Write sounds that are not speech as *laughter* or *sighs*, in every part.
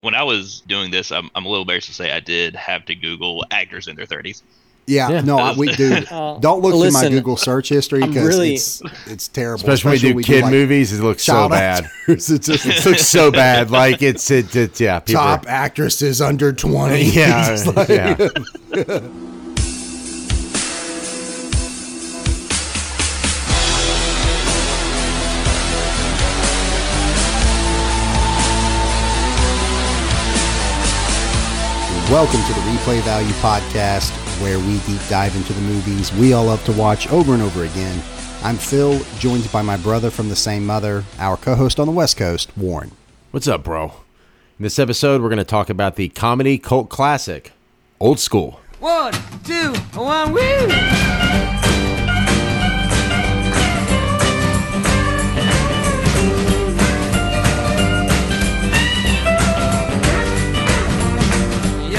When I was doing this, I'm, I'm a little embarrassed to say I did have to Google actors in their 30s. Yeah, Yeah. no, I, we *laughs* do. *laughs* Oh. Don't look through my Google search history because really- it's it's terrible. Especially when we do kid like, movies, it looks so child bad. actors. *laughs* It's just It looks so bad. Like it's it, it's yeah. People top actresses under twenty. Yeah, like- yeah. Welcome to the Replay Value Podcast, where we deep dive into the movies we all love to watch over and over again. I'm Phil, joined by my brother from the same mother, our co-host on the West Coast, Warren. What's up, bro? In this episode, we're going to talk about the comedy cult classic, Old School. One, two, one, woo!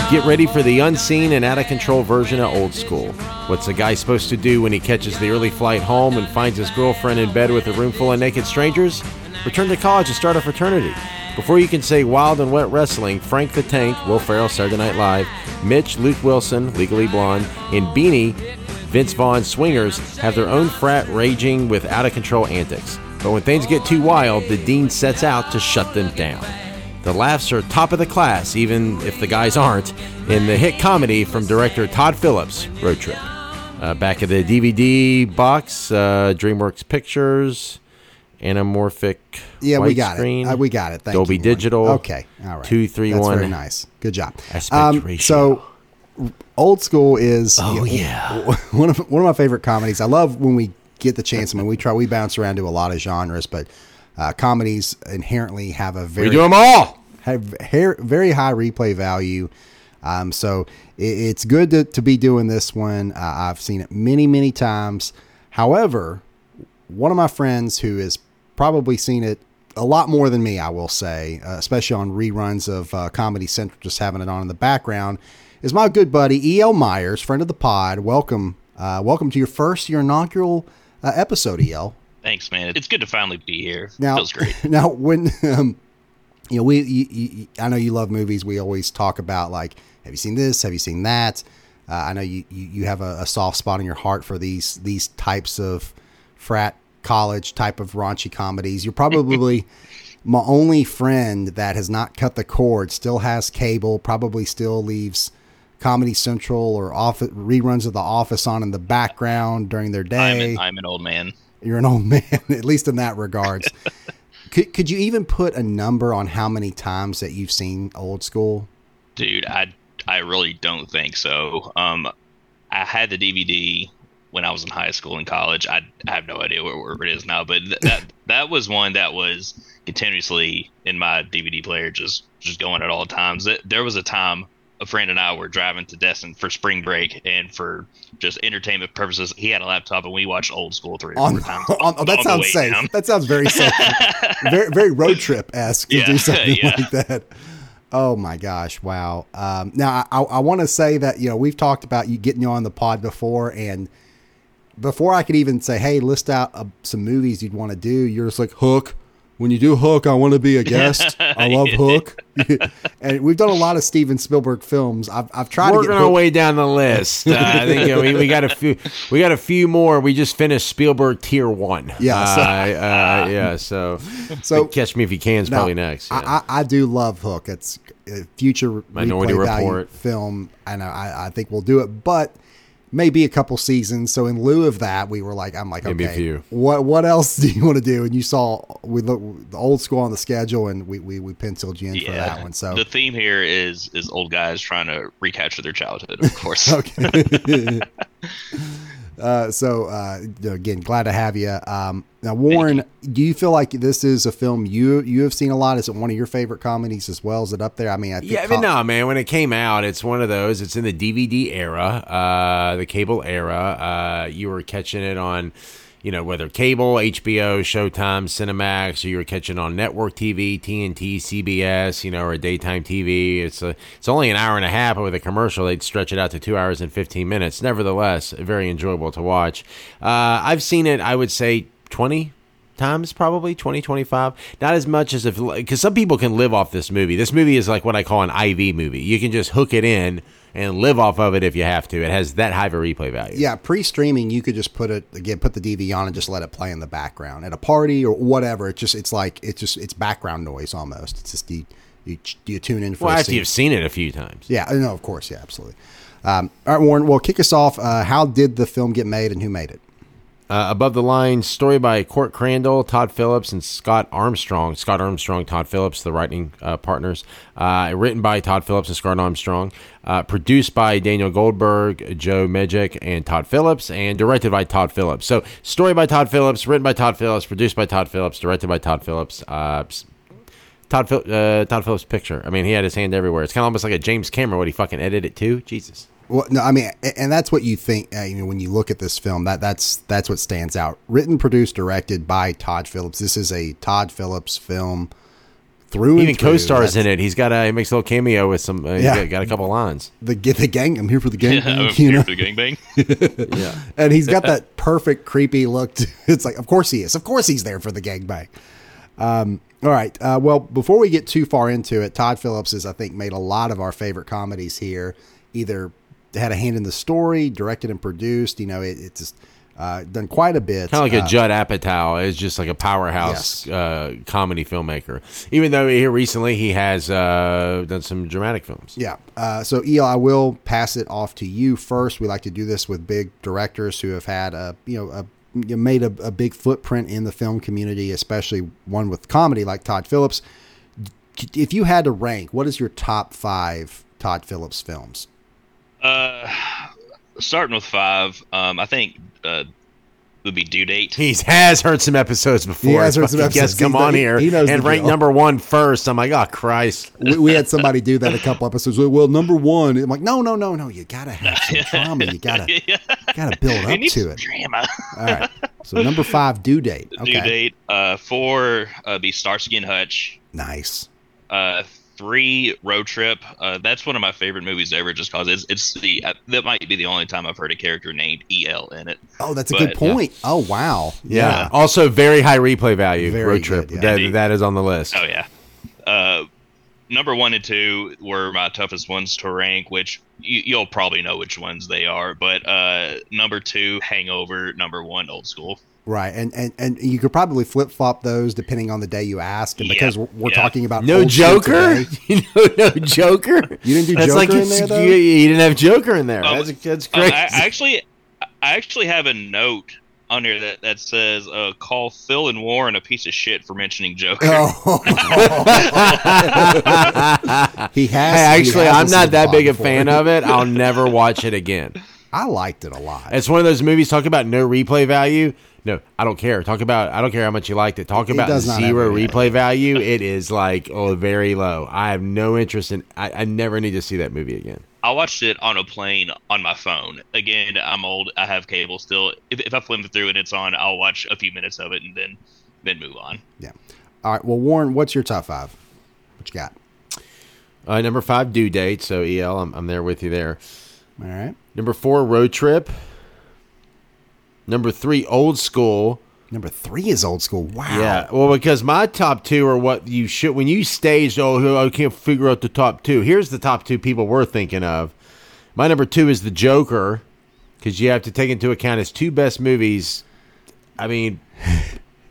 Get ready for the unseen and out of control version of Old School. What's a guy supposed to do when he catches the early flight home and finds his girlfriend in bed with a room full of naked strangers? Return to college and start a fraternity. Before you can say wild and wet wrestling, Frank the Tank, Will Ferrell, Saturday Night Live, Mitch, Luke Wilson, Legally Blonde, and Beanie, Vince Vaughn Swingers have their own frat raging with out of control antics. But when things get too wild, the dean sets out to shut them down. The laughs are top of the class, even if the guys aren't, in the hit comedy from director Todd Phillips, Road Trip. Uh, back of the DVD box, uh, DreamWorks Pictures, anamorphic. Yeah, we got widescreen, it. Uh, we got it. Thank Dolby you. Digital. Okay, all right. Two, three, That's one. very nice. Good job. Ratio. So, old school is Oh, you know, yeah. *laughs* one of one of my favorite comedies. I love when we get the chance. I mean, we try we bounce around to a lot of genres, but uh, comedies inherently have a very We do them all. Have hair, very high replay value. Um, so it, it's good to, to be doing this one. Uh, I've seen it many, many times. However, one of my friends who has probably seen it a lot more than me, I will say, uh, especially on reruns of uh, Comedy Central, just having it on in the background, is my good buddy E.L. Myers, friend of the pod. Welcome, uh, welcome to your first, your inaugural uh, episode, E.L. Thanks, man. It's good to finally be here. Now, Feels great. *laughs* now when *laughs* um, you know we, you, you, I know you love movies. We always talk about like, have you seen this? Have you seen that? Uh, I know you, you, you have a, a soft spot in your heart for these these types of frat college type of raunchy comedies. You're probably *laughs* my only friend that has not cut the cord. Still has cable. Probably still leaves. Comedy Central or office reruns of The Office on in the background during their I'm day. an, I'm an old man. You're an old *laughs* man, at least in that regards. *laughs* could could you even put a number on how many times that you've seen Old School? Dude, I I really don't think so. Um, I had the DVD when I was in high school and college. I, I have no idea where, where it is now, but th- that *laughs* that was one that was continuously in my DVD player, just just going at all times. There was a time a friend and I were driving to Destin for spring break, and for just entertainment purposes, he had a laptop, and we watched Old School three or On, four times. on- oh, that sounds safe. down. That sounds very safe. *laughs* very very road trip esque to Yeah, do something yeah. like that. Oh my gosh! Wow. Um, now I, I want to say that you know we've talked about you getting you on the pod before, and before I could even say, "Hey, list out uh, some movies you'd want to do," you're just like Hook. When you do Hook, I want to be a *laughs* guest. I love Hook, *laughs* and we've done a lot of Steven Spielberg films. I've, I've tried to Working our way down the list. Uh, I think you know, we, we got a *laughs* few. We got a few more. We just finished Spielberg Tier One. Yeah, so- uh, uh, yeah. So, So- Catch Me If You Can is probably next. yeah. I, I, I do love Hook. It's a future Minority Report. film, and I, I think we'll do it, but maybe a couple seasons. So in lieu of that, we were like, I'm like, Maybe okay, what what else *laughs* do you want to do? And you saw we look the old school on the schedule, and we we, we penciled you in for that one. So the theme here is is old guys trying to recapture their childhood, of course. *laughs* okay. *laughs* Uh, so uh, again, glad to have you. Um, now, Warren, do you feel like this is a film you you have seen a lot? Is it one of your favorite comedies as well? Is it up there? I mean, I think Yeah, I mean, no, man. When it came out, it's one of those. It's in the DVD era, uh, the cable era. Uh, you were catching it on, you know, whether cable, HBO, Showtime, Cinemax, or you're catching on network TV, TNT, CBS, you know, or daytime TV. It's a, it's only an hour and a half, but with a commercial, they'd stretch it out to two hours and fifteen minutes. Nevertheless, very enjoyable to watch. Uh, I've seen it. I would say 20, times probably 20 25 not as much as if because some people can live off this movie this movie is like what i call an iv movie you can just hook it in and live off of it if you have to it has that high of a replay value Yeah, pre-streaming, you could just put it again, put the DV on and just let it play in the background at a party or whatever. It just it's like it's just it's background noise almost. It's just you you, you tune in for it. well after scene. you've seen it a few times Yeah, no, of course, yeah, absolutely. Um, all right, Warren. Well, kick us off. Uh, how did the film get made, and who made it? Uh, above the line story by Court Crandall, Todd Phillips, and Scott Armstrong. Scott Armstrong, Todd Phillips, the writing uh, partners. Uh, written by Todd Phillips and Scott Armstrong. Uh, produced by Daniel Goldberg, Joe Medjuck, and Todd Phillips, and directed by Todd Phillips. So, story by Todd Phillips, written by Todd Phillips, produced by Todd Phillips, directed by Todd Phillips. Uh, Todd, Phil- uh, Todd Phillips' picture. I mean, he had his hand everywhere. It's kind of almost like a James Cameron. What he fucking edited it too. Jesus. Well, no, I mean, and that's what you think. Uh, you know, when you look at this film, that that's that's what stands out. Written, produced, directed by Todd Phillips. This is a Todd Phillips film. Through He and even through. co-stars That's in it. He's got a he makes a little cameo with some. Uh, Yeah. yeah, got, got a couple lines. The get the gang. I'm here for the *laughs* gang. Yeah, I'm you here know? for the gangbang. *laughs* Yeah. and he's got that perfect creepy look. To, *laughs* it's like, of course he is. Of course he's there for the gangbang. Um, all right. Uh, well, before we get too far into it, Todd Phillips has, I think, made a lot of our favorite comedies here. Either had a hand in the story, directed and produced. You know, it, it's just, uh, done quite a bit. Kind of like Uh, a Judd Apatow is just like a powerhouse Yes. uh, comedy filmmaker. Even though here recently he has uh, done some dramatic films. Yeah. Uh, so, El, I will pass it off to you first. We like to do this with big directors who have had a, you know, a, you made a, a big footprint in the film community, especially one with comedy like Todd Phillips. If you had to rank, what is your top five Todd Phillips films? Uh, starting with five, um, I think uh, would be due date. He has heard some episodes before. He has heard some fucking guest episodes. come He- on he- here he knows and the rank drill. number one first. I'm like, oh Christ. We, we had somebody do that a couple episodes. Well, number one, I'm like, no, no, no, no. You gotta have some *laughs* drama. You gotta, *laughs* yeah. gotta build up to it. Drama. All right. So number five, due date. Due Okay. date. Uh, four uh, be Starsky and Hutch. Nice. Uh, three Road Trip. Uh, that's one of my favorite movies ever, just cause it's it's the uh, that might be the only time I've heard a character named El in it. Oh, that's a But, good point. Oh, wow. Yeah. Also, very high replay value. Very Road trip. good, yeah. That, that is on the list. Oh yeah. Uh, number one and two were my toughest ones to rank, which you, you'll probably know which ones they are. But uh, number two, Hangover. Number one, Old School. Right, and and and you could probably flip flop those depending on the day you ask, and Yeah, because we're, we're yeah. talking about No Joker? *laughs* you know, no Joker? You didn't do That's Joker like in there, though? You, you didn't have Joker in there. Oh, that's, that's Um, crazy. I, I actually, I actually have a note on here that that says, uh, "Call Phil and Warren a piece of shit for mentioning Joker." Oh. *laughs* *laughs* he has. Hey, he actually, has I'm not that big a pod before. fan of it. I'll never watch it again. I liked it a lot. It's one of those movies. Talk about no replay value. No, I don't care. Talk about I don't care how much you liked it. Talk about does not zero have any- replay value. It is like oh very low. I have no interest in. I, I never need to see that movie again. I watched it on a plane on my phone. Again, I'm old. I have cable still. If, if I flip through and it's on, I'll watch a few minutes of it and then then move on. yeah. All right. Well, Warren, what's your top five? What you got? Uh, number five, due date. So El, I'm, I'm there with you there. All right. Number four, road trip. Number three, old school. Number three is old school. Wow. Yeah, well, because my top two are what you should when you staged. Oh, I can't figure out the top two. Here's the top two people we're thinking of. My number two is the Joker, because you have to take into account his two best movies. I mean,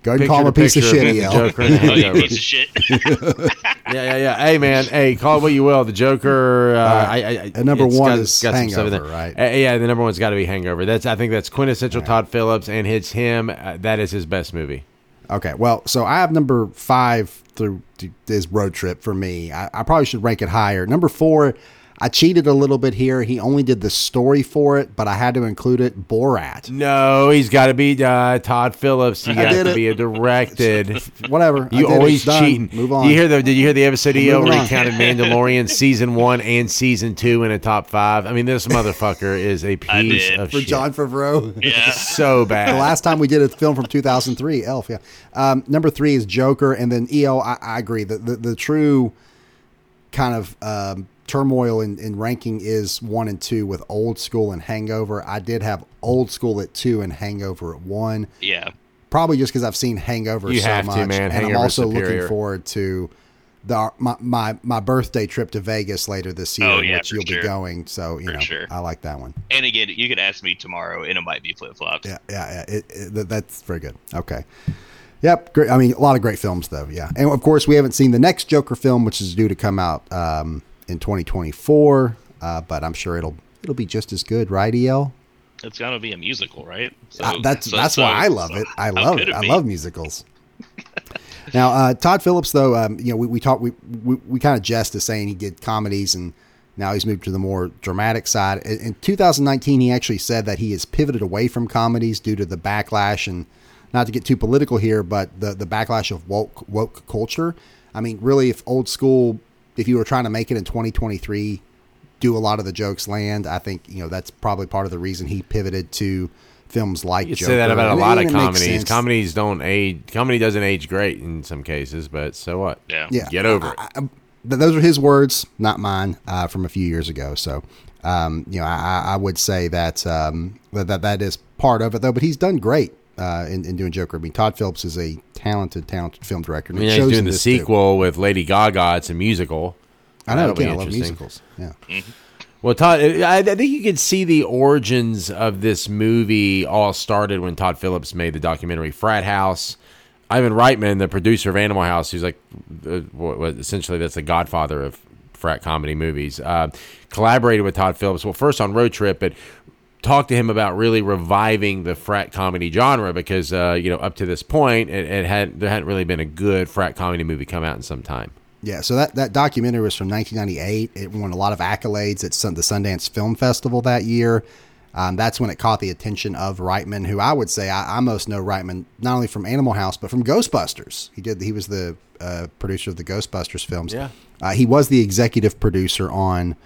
Go ahead and call him a piece of shit, the El. Joker and the Oh, you piece of shit. *laughs* *laughs* yeah, yeah, yeah. Hey, man. Hey, call it what you will. The Joker. Uh, Uh, I, I, I, number one got- is got some stuff in Hangover, right? Uh, yeah, the number one's got to be Hangover. That's I think that's quintessential Todd Phillips, and it's him. Uh, that is his best movie. Okay, well, so I have number five through to this road trip for me. I, I probably should rank it higher. Number four, I cheated a little bit here. He only did the story for it, but I had to include it. Borat. No, he's got to be uh, Todd Phillips. He I got to it. be a directed. *laughs* Whatever. You did it. always cheating. Move on. Did you hear the? Did you hear the episode I'm EO moving where on. he counted Mandalorian *laughs* season one and season two in a top five? I mean, this motherfucker is a *laughs* piece of for shit. Jon Favreau? Yeah. so bad. the last time we did a film from 2003, Elf. Yeah. Um, number three is Joker, and then EO. I, I agree. The, the the true kind of um, turmoil in, in ranking is one and two with Old School and Hangover. I did have Old School at two and Hangover at one. Yeah. probably just because I've seen Hangover You so have to, much, man. and I'm also superior. looking forward to the my, my my birthday trip to Vegas later this year, Oh, yeah, which you'll sure. be going. So you For know, sure. I like that one. And again, you could ask me tomorrow, and it might be flip flops. Yeah, yeah, yeah. It, it, that- that's very good. Okay. Yep. Great. I mean, a lot of great films, though. Yeah. And of course, we haven't seen the next Joker film, which is due to come out um, in 2024. Uh, but I'm sure it'll it'll be just as good, right, El? It's gonna be a musical, right? So, Uh, that's so- that's so- why I love it. I *laughs* love could it. I love musicals. *laughs* now, uh, Todd Phillips, though, um, you know, we, we talked, we, we, we kind of jest to saying he did comedies and now he's moved to the more dramatic side. In, in 2019, he actually said that he has pivoted away from comedies due to the backlash and not to get too political here, but the, the backlash of woke, woke culture. I mean, really, if old school, if you were trying to make it in 2023, do a lot of the jokes land, I think, you know, that's probably part of the reason he pivoted to films like You Joker. say that about a And lot of comedies. Comedies don't age. Comedy doesn't age great in some cases, but so what? Yeah. Yeah, Get over I- it. I- I- those are his words, not mine, uh, from a few years ago. So, um, you know, I, I- I would say that, um, that that that is part of it, though. But he's done great uh, in, in doing Joker. I mean, Todd Phillips is a talented, talented film director. I mean, he's doing in the this, too. sequel with Lady Gaga. It's a musical. I know. That'll Again, I love musicals. Yeah. Well, Todd, I, I think you could see the origins of this movie all started when Todd Phillips made the documentary Frat House. Ivan Reitman, the producer of Animal House, who's like, uh, essentially that's the godfather of frat comedy movies, uh, collaborated with Todd Phillips. Well, first on Road Trip, but talked to him about really reviving the frat comedy genre because uh, you know up to this point it, it had there hadn't really been a good frat comedy movie come out in some time. Yeah, so that, that documentary was from 1998. It won a lot of accolades at Sun, the Sundance Film Festival that year. Um, that's when it caught the attention of Reitman, who I would say I, I most know Reitman not only from Animal House but from Ghostbusters. He did he was the uh, producer of the Ghostbusters films. Yeah. uh, he was the executive producer on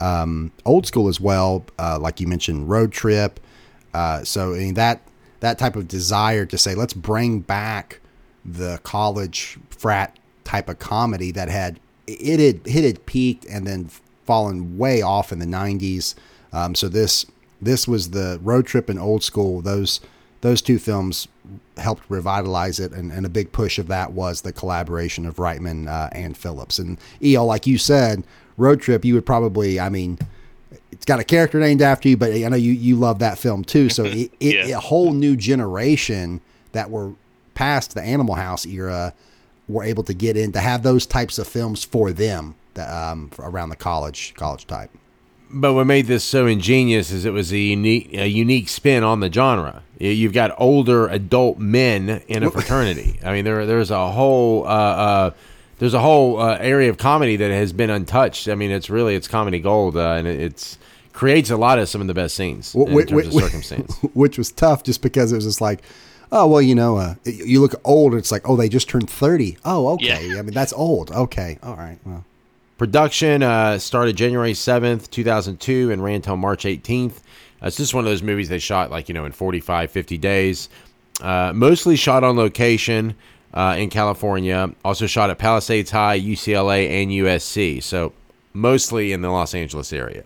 um, Old School as well, uh, like you mentioned, Road Trip. Uh, so I mean, that that type of desire to say let's bring back the college frat type of comedy that had it had hit it peaked and then fallen way off in the 90s. Um, so this this was the Road Trip and Old School. Those those two films helped revitalize it, and, and a big push of that was the collaboration of Reitman uh, and Phillips. And El, like you said, Road Trip, you would probably, I mean, it's got a character named after you, but I know you you love that film too. So *laughs* it, it, Yeah. a whole new generation that were past the Animal House era were able to get in to have those types of films for them that, um, around the college college type. But what made this so ingenious is it was a unique a unique spin on the genre. You- You've got older adult men in a *laughs* fraternity. I mean, there there's a whole uh, uh, there's a whole uh, area of comedy that has been untouched. I mean, it's really it's comedy gold, uh, and it, it's creates a lot of some of the best scenes in Wh- terms wh- of circumstance. *laughs* which was tough just because it was just like, oh well, you know, uh, you look old. It's like, oh, they just turned thirty. Oh, okay. Yeah. I mean, that's old. Okay, all right. Well, Production uh, started January 7th, 2002, and ran till March 18th. Uh, it's just one of those movies they shot like, you know, in 45, 50 days. Uh, mostly shot on location uh, in California. Also shot at Palisades High, UCLA, and USC. So mostly in the Los Angeles area.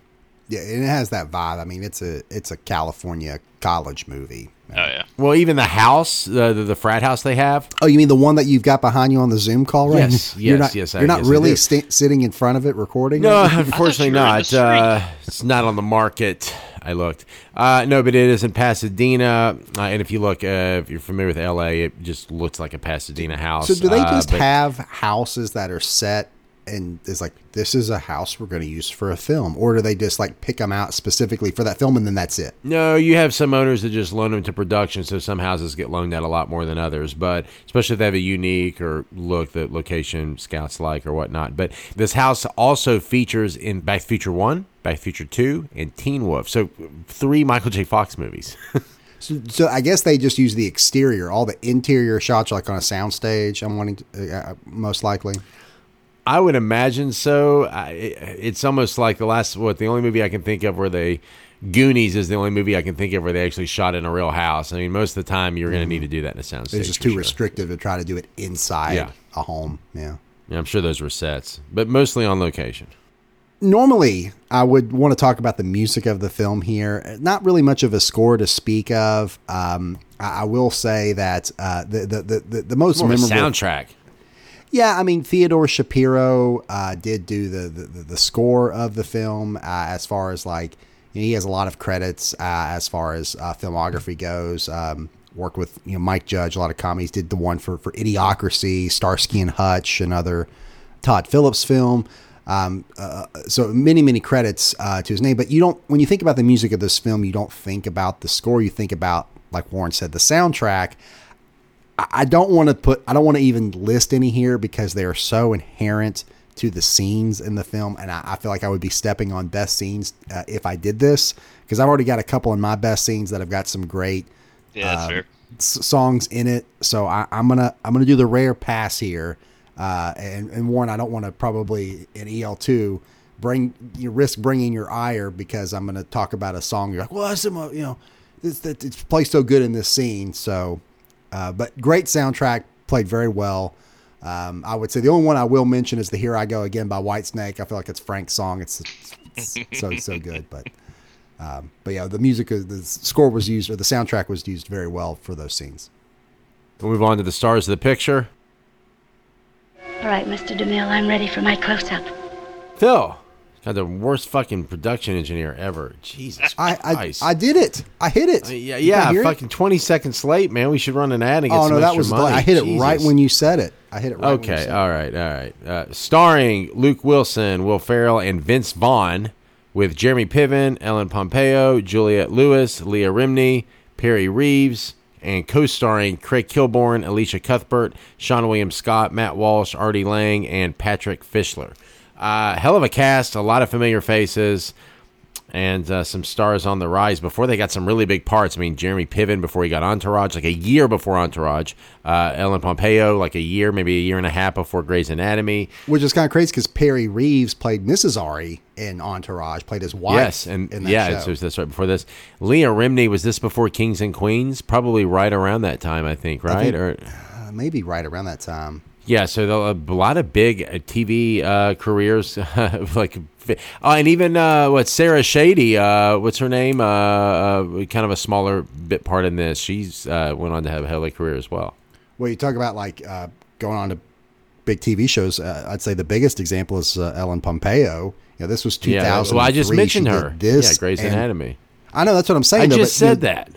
yeah, and it has that vibe. I mean, it's a it's a California college movie. Oh yeah. Well, even the house, the, the, the frat house they have, Oh, you mean the one that you've got behind you on the Zoom call, right? Yes, you're yes, not, yes, I- You're not yes, really do. sta sitting in front of it recording. No, it? unfortunately you were in the not. Uh, it's not on the market. I looked. Uh, no, but it is in Pasadena. Uh, and if you look, uh, if you're familiar with LA, it just looks like a Pasadena house. So do they Uh, just but- have houses that are set and it's like this is a house we're going to use for a film, or do they just like pick them out specifically for that film and then that's it? No, you have some owners that just loan them to production, so some houses get loaned out a lot more than others. But especially if they have a unique or look that location scouts like or whatnot. But this house also features in Back Future One, Back to Future Two, and Teen Wolf. So three Michael J. Fox movies. *laughs* So, so I guess they just use the exterior, all the interior shots, are like on a soundstage. I'm wanting to, uh, most likely. I would imagine so. I, it's almost like the last what the only movie I can think of where they Goonies is the only movie I can think of where they actually shot in a real house. I mean, most of the time you're going to need to do that in a soundstage. It's just too sure. restrictive to try to do it inside Yeah. a home. Yeah. Yeah, I'm sure those were sets, but mostly on location. normally I would want to talk about the music of the film here. Not really much of a score to speak of. Um, I, I will say that uh, the, the, the the most More of a memorable soundtrack. Yeah, I mean Theodore Shapiro uh, did do the, the the score of the film uh, as far as like you know, he has a lot of credits uh, as far as uh, filmography goes. Um, worked with you know Mike Judge, a lot of comedies. Did the one for for Idiocracy, Starsky and Hutch, another Todd Phillips film. Um, uh, so many many credits uh, to his name. But you don't when you think about the music of this film, you don't think about the score. You think about like Warren said, the soundtrack. I don't want to put, I don't want to even list any here because they are so inherent to the scenes in the film. And I, I feel like I would be stepping on best scenes uh, if I did this because I've already got a couple in my best scenes that have got some great Yeah, um, s- songs in it. So I, I'm gonna I'm gonna do the rare pass here. Uh, and, and Warren, I don't want to probably in EL2 bring you risk bringing your ire because I'm gonna talk about a song. You're like, well, that's you know, it's played so good in this scene. So, uh, but great soundtrack, played very well. Um, I would say the only one I will mention is the "Here I Go Again" by Whitesnake. I feel like it's Frank's song. It's, it's so so good, but. Um, but yeah, the music, the score was used, or the soundtrack was used very well for those scenes. We'll move on to the stars of the picture. All right, Mr. DeMille, I'm ready for my close-up. Phil, got the worst fucking production engineer ever. Jesus I, I Christ. I did it. I hit it. Uh, yeah, yeah, hear it? fucking 20 seconds late, man. We should run an ad and get Oh some no, that was. money. I hit it right when you said it. I hit it right. when you Okay, all right, all right. Uh, starring Luke Wilson, Will Ferrell, and Vince Vaughn, with Jeremy Piven, Ellen Pompeo, Juliette Lewis, Leah Remini, Perry Reeves, and co-starring Craig Kilborn, Elisha Cuthbert, Seann William Scott, Matt Walsh, Artie Lange, and Patrick Fischler. Uh, hell of a cast, a lot of familiar faces and uh, some stars on the rise before they got some really big parts. I mean, Jeremy Piven before he got Entourage, like a year before Entourage. Uh, Ellen Pompeo, like a year, maybe a year and a half before Grey's Anatomy. Which is kind of crazy because Perry Reeves played Mrs. Ari in Entourage, played his wife. yes, and in that yeah, it's- that's right before this. Leah Remini was this before Kings and Queens? Probably right around that time, I think. Right? think- or Uh, maybe right around that time. Yeah, so the, a lot of big uh, TV uh, careers, *laughs* like, uh, and even uh, what Sarah Shahi, uh, what's her name? Uh, uh, kind of a smaller bit part in this. She's uh, went on to have a hell of a career as well. Well, you talk about like uh, going on to big TV shows. Uh, I'd say the biggest example is uh, Ellen Pompeo. You know, this was 2000. Yeah, well, I just mentioned her. This yeah, Grey's Anatomy. I know that's what I'm saying. I though, just but, you said know, that.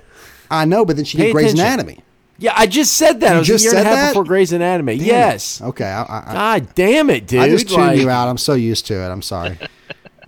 I know, but then she Pay did Grey's attention. Anatomy. Yeah, I just said that. You it was just a year and a said half that? before Grey's Anatomy. Damn. Yes. Okay. I, I, I, God damn it, dude. I just tuned Like- you out. I'm so used to it. I'm sorry. *laughs*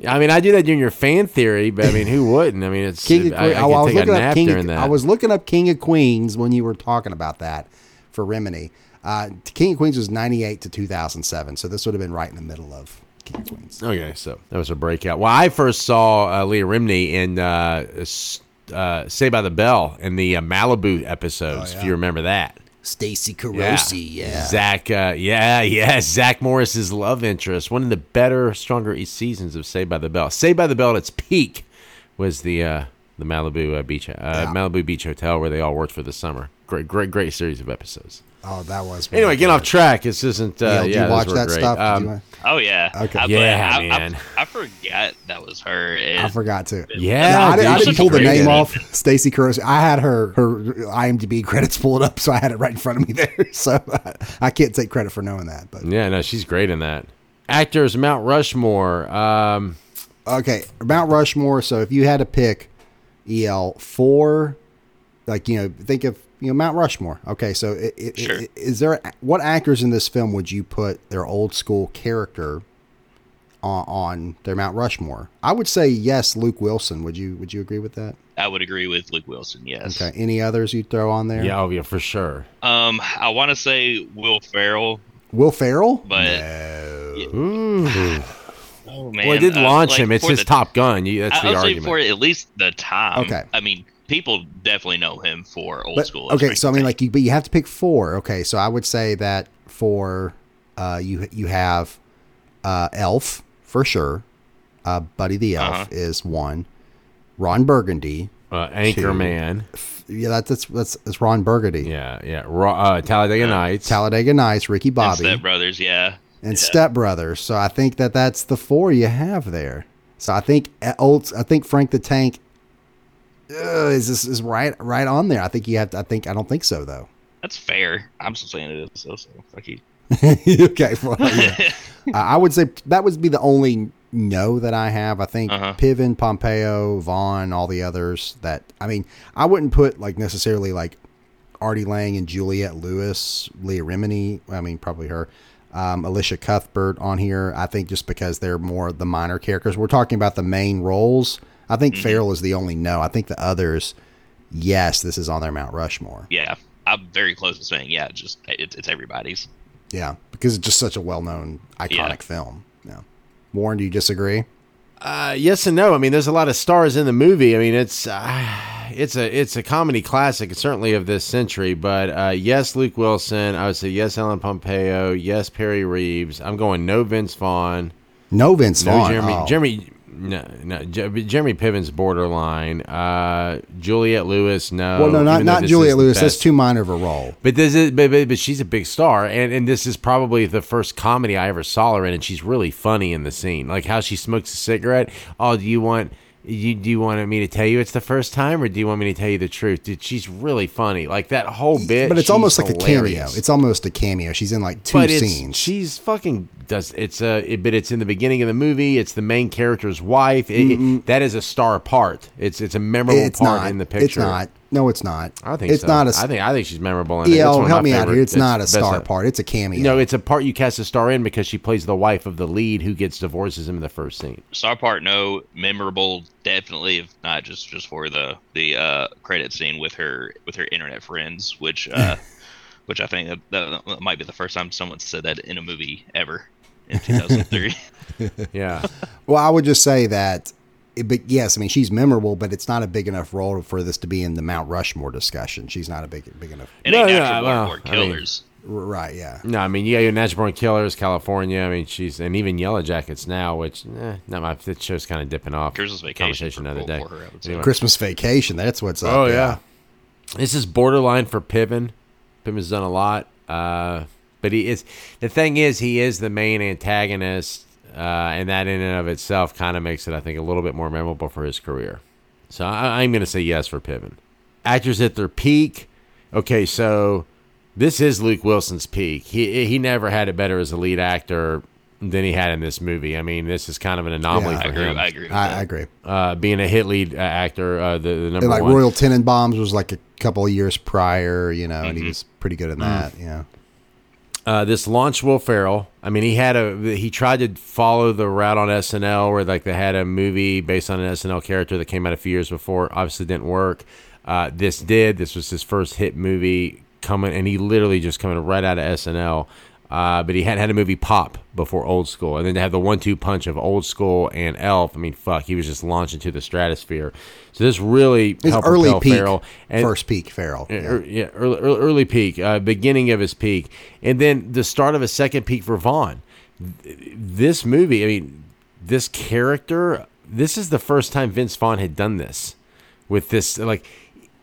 I mean, I do that during your fan theory, but I mean, who wouldn't? I mean, it's King of I, I I, can was take a looking up nap King. during Of, that. I was looking up King of Queens when you were talking about that for Remini. Uh, King of Queens was 98 to 2007, so this would have been right in the middle of King of Queens. Okay, so that was a breakout. Well, I first saw uh, Leah Remini in uh, s- uh, Saved by the Bell in the uh, Malibu episodes, if you remember that. Stacy Carosi, yeah. Zach, uh, yeah, *laughs* yeah, Zach Morris's love interest. One of the better, stronger seasons of Saved by the Bell. Saved by the Bell at its peak was the uh, the Malibu uh, beach, uh, Malibu Beach Hotel where they all worked for the summer. Great, great, great series of episodes. Oh, that was. Anyway, really get off track. This isn't. Uh, Neil, yeah, did you watch that great. stuff? Um, you, Oh yeah. Okay. I, but Yeah, I, I- man. I, forgot that was her. I forgot to. Yeah, I, did, I didn't pull the name off. Stacy Carosi. I had her her IMDb credits pulled up, so I had it right in front of me *laughs* there. So I can't take credit for knowing that. But Yeah, no, she's great in that. Actors Mount Rushmore. Um, okay, Mount Rushmore. So if you had to pick EL four, like you know, think of you know Mount Rushmore. Okay, so it, it, Sure. i- is there what actors in this film would you put their old school character on, on their Mount Rushmore? I would say yes, Luke Wilson. Would you Would you agree with that? I would agree with Luke Wilson. Yes. Okay. Any others you'd throw on there? yeah, oh yeah, for sure. Um, I want to say Will Ferrell, Will Ferrell? but Ooh. oh man, well, it did uh, launch like, him. It's his the- Top Gun. That's I- the I'll say argument. for at least the time. Okay. I mean, people definitely know him for old But- school. okay, so I mean, like, you, but you have to pick four. Okay, so I would say that for uh, you you have uh, Elf for sure. Uh, Buddy the Elf Uh-huh. is one. Ron Burgundy. uh, Anchorman. Yeah, that's that's that's, that's Ron Burgundy. Yeah, yeah. Ra- uh, Talladega Nights. Talladega Nights, Ricky and Bobby, Step Brothers, yeah. and Step Brothers. So I think that that's the four you have there. So I think uh, old. I think Frank the Tank uh, is this is right right on there. I think you have. To, I think I don't think so though. That's fair. I'm still saying it is. So, so fuck you. *laughs* okay, well, yeah. *laughs* Uh, I would say that would be the only no that I have. I think Uh-huh. Piven, Pompeo, Vaughn, all the others that I mean, I wouldn't put like necessarily like Artie Lange and Juliette Lewis, Leah Remini. I mean, probably her. Um, Elisha Cuthbert on here. I think just because they're more the minor characters. We're talking about the main roles. I think Ferrell is the only no. I think the others, yes, this is on their Mount Rushmore. Yeah, I'm very close to saying yeah. Just it's it's everybody's. Yeah, because it's just such a well-known, iconic Yeah. film. Yeah. Warren, do you disagree? Uh, yes and no. I mean, there's a lot of stars in the movie. I mean, it's uh, it's a it's a comedy classic, certainly of this century. But uh, yes, Luke Wilson. I would say yes, Ellen Pompeo. Yes, Perry Reeves. I'm going no Vince Vaughn. No Vince No Vaughn. Jeremy. Oh. Jeremy. No, no. Jeremy Piven's borderline. Uh, Juliette Lewis. No. well, no, not not this Juliette Lewis. That's too minor of a role. But this is, but, but, but she's a big star, and, and this is probably the first comedy I ever saw her in, and she's really funny in the scene, like how she smokes a cigarette. Oh, do you want? You, do you want me to tell you it's the first time, or do you want me to tell you the truth? Dude, she's really funny. Like that whole bit. But it's almost like a cameo. It's almost a cameo. She's in like two but scenes. she's fucking does. It's a. It, but it's in the beginning of the movie. It's the main character's wife. It- it- mm-hmm. that is a star part. It's it's a memorable it's part not in the picture. It's not. No, it's not. I think it's so. not a. I think I think she's memorable. In it. It's EL, one of help my me out here. It's not a star of- part. It's a cameo. No, it's a part you cast a star in because she plays the wife of the lead who gets divorces him in the first scene. Star part no, memorable definitely. If not just just for the the uh, credit scene with her with her internet friends, which uh, *laughs* which I think that, that might be the first time someone said that in a movie ever in 2003. *laughs* Yeah. Well, I would just say that. It, but yes, I mean she's memorable, but it's not a big enough role for this to be in the Mount Rushmore discussion. She's not a big big enough. It No, ain't yeah, natural well, born I mean- killers. Right? Yeah. no, I mean, yeah, your Natural Born Killers, California. I mean, she's and even Yellow Jackets now, which eh, no, my that show's kind of dipping off. Christmas vacation Conversation another day. for her, I would say. Anyway. Christmas Vacation. That's what's up. Oh yeah. This is borderline for Piven. Piven's done a lot, uh, but he is. The thing is, he is the main antagonist, uh, and that in and of itself kind of makes it, I think, a little bit more memorable for his career. So I, I'm going to say yes for Piven. Actors at their peak. Okay, so this is Luke Wilson's peak. He he never had it better as a lead actor than he had in this movie. I mean, this is kind of an anomaly Yeah. I for agree. him. I agree. With I, that. I agree. uh, being a hit lead uh, actor, uh, the, the number And like one. Royal Tenenbaums was like a couple of years prior, you know, Mm-hmm. and he was pretty good in Mm. that. Yeah. Uh, this launch Will Ferrell. I mean, he had a he tried to follow the route on SNL where like they had a movie based on an SNL character that came out a few years before. Obviously, didn't work. Uh, this did. This was his first hit movie coming, and he literally just coming right out of SNL. Uh, but he had had a movie pop before Old School, and then to have the one-two punch of Old School and Elf. I mean, fuck, he was just launched into the stratosphere. So this really His helped early peak, Ferrell. And- first peak Ferrell. yeah, Yeah. yeah, early, early, early peak, uh, beginning of his peak, and then the start of a second peak for Vaughn. This movie, I mean, this character, this is the first time Vince Vaughn had done this with this, like,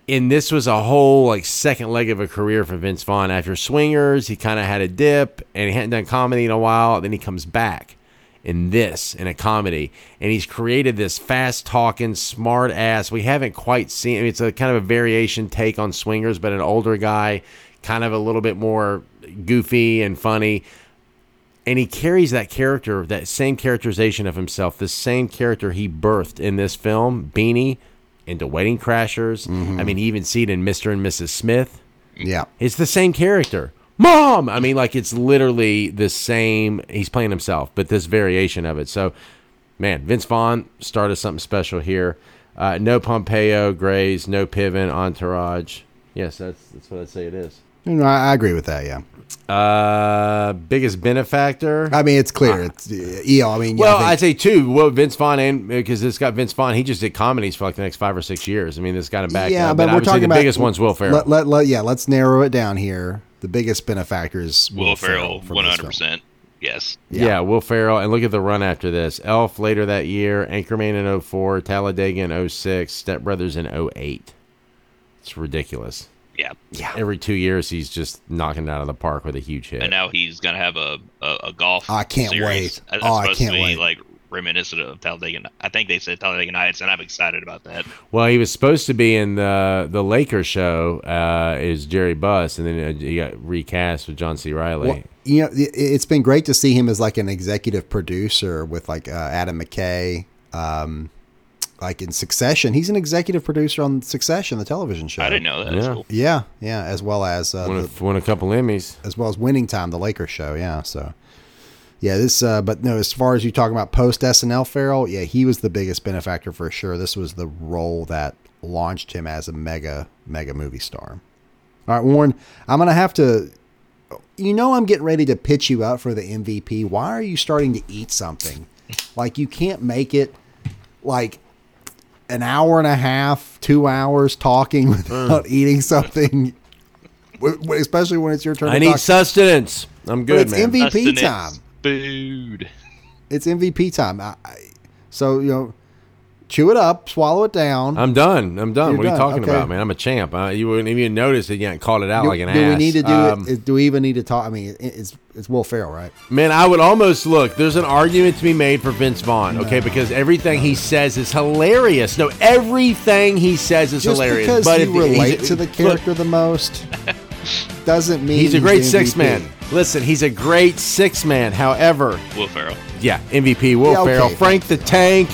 and this was a whole like second leg of a career for Vince Vaughn. After Swingers, he kind of had a dip, and he hadn't done comedy in a while. Then he comes back in this in a comedy and he's created this fast talking smart ass we haven't quite seen I mean, it's a kind of a variation take on swingers but an older guy kind of a little bit more goofy and funny and he carries that character that same characterization of himself the same character he birthed in this film beanie into wedding crashers i mean you even see it in mr and mrs smith Yeah. it's the same character. Mom! I mean, like, it's literally the same. He's playing himself, but this variation of it. So, man, Vince Vaughn started something special here. Uh, no Pompeo, Grey's, no Piven, Entourage. Yes, that's that's what I'd say it is. No, I, I agree with that. Yeah. Uh, biggest benefactor. I mean, it's clear. It's uh, EL. I mean, yeah, well, I I'd say two. Well, Vince Vaughn, and because it's got Vince Vaughn, he just did comedies for like the next five or six years. I mean, this got him back. yeah, uh, but, we're obviously talking the about biggest one's Will Ferrell. Let, let, let- yeah, let's narrow it down here. The biggest benefactor is Will, Will Ferrell, from one this hundred film. percent. Yes. Yeah. Will Ferrell. And look at the run after this. Elf later that year, Anchorman in 04, Talladega in 06, Step Brothers in 08. It's ridiculous. Yeah, Yeah. Every two years, he's just knocking it out of the park with a huge hit. and now he's gonna have a a, a golf. I can't series. wait. That's Oh, I can't to be wait. like reminiscent of Talladega. I think they said Talladega Nights, and I'm excited about that. Well, he was supposed to be in the the Lakers show uh, is Jerry Buss, and then uh, he got recast with John C. Reilly. Well, you know, it- it's been great to see him as like an executive producer with like uh, Adam McKay. Um, like in Succession, he's an executive producer on Succession, the television show. I didn't know that. Yeah. cool. Yeah, yeah, as well as uh, won, the, a, won a couple Emmys. as well as Winning Time, the Lakers show. Yeah, so yeah, this. Uh, but no, as far as you talking about post SNL Ferrell, yeah, he was the biggest benefactor for sure. This was the role that launched him as a mega mega movie star. All right, Warren, I'm gonna have to. You know, I'm getting ready to pitch you out for the MVP. Why are you starting to eat something? Like you can't make it like an hour and a half, two hours talking *laughs* without mm. eating something. W- w- Especially when it's your turn. I to need talk. sustenance. I'm But good, it's man. MVP Sustenance time. Food. It's MVP time. I, I, so you know, chew it up, swallow it down. I'm done. I'm done. You're what are you done. talking Okay. about, man? I'm a champ. Uh, you wouldn't even notice that you hadn't called it out do, like an do ass. we need to do Um, it? Do we even need to talk? I mean, it's it's Will Ferrell, right? Man, I would almost look. There's an argument to be made for Vince Vaughn, okay? Because everything he says is hilarious. No, everything he says is Just hilarious. because but you if- relate to the look, character the most doesn't mean he's a great the six MVP. man. Listen, he's a great six man. However, Will Ferrell. yeah, MVP Will Yeah, okay. Ferrell, Frank the Tank.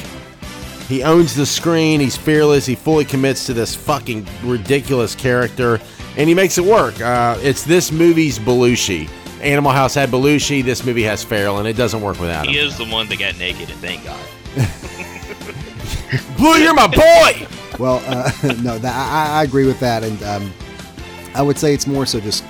He owns the screen. He's fearless. He fully commits to this fucking ridiculous character, and he makes it work. Uh, it's this movie's Belushi. Animal House had Belushi. This movie has Ferrell, and it doesn't work without him. He is the one that got naked, and thank God. *laughs* Blue, you're my boy. Well, uh, *laughs* no, that, I, I agree with that, and um, I would say it's more so just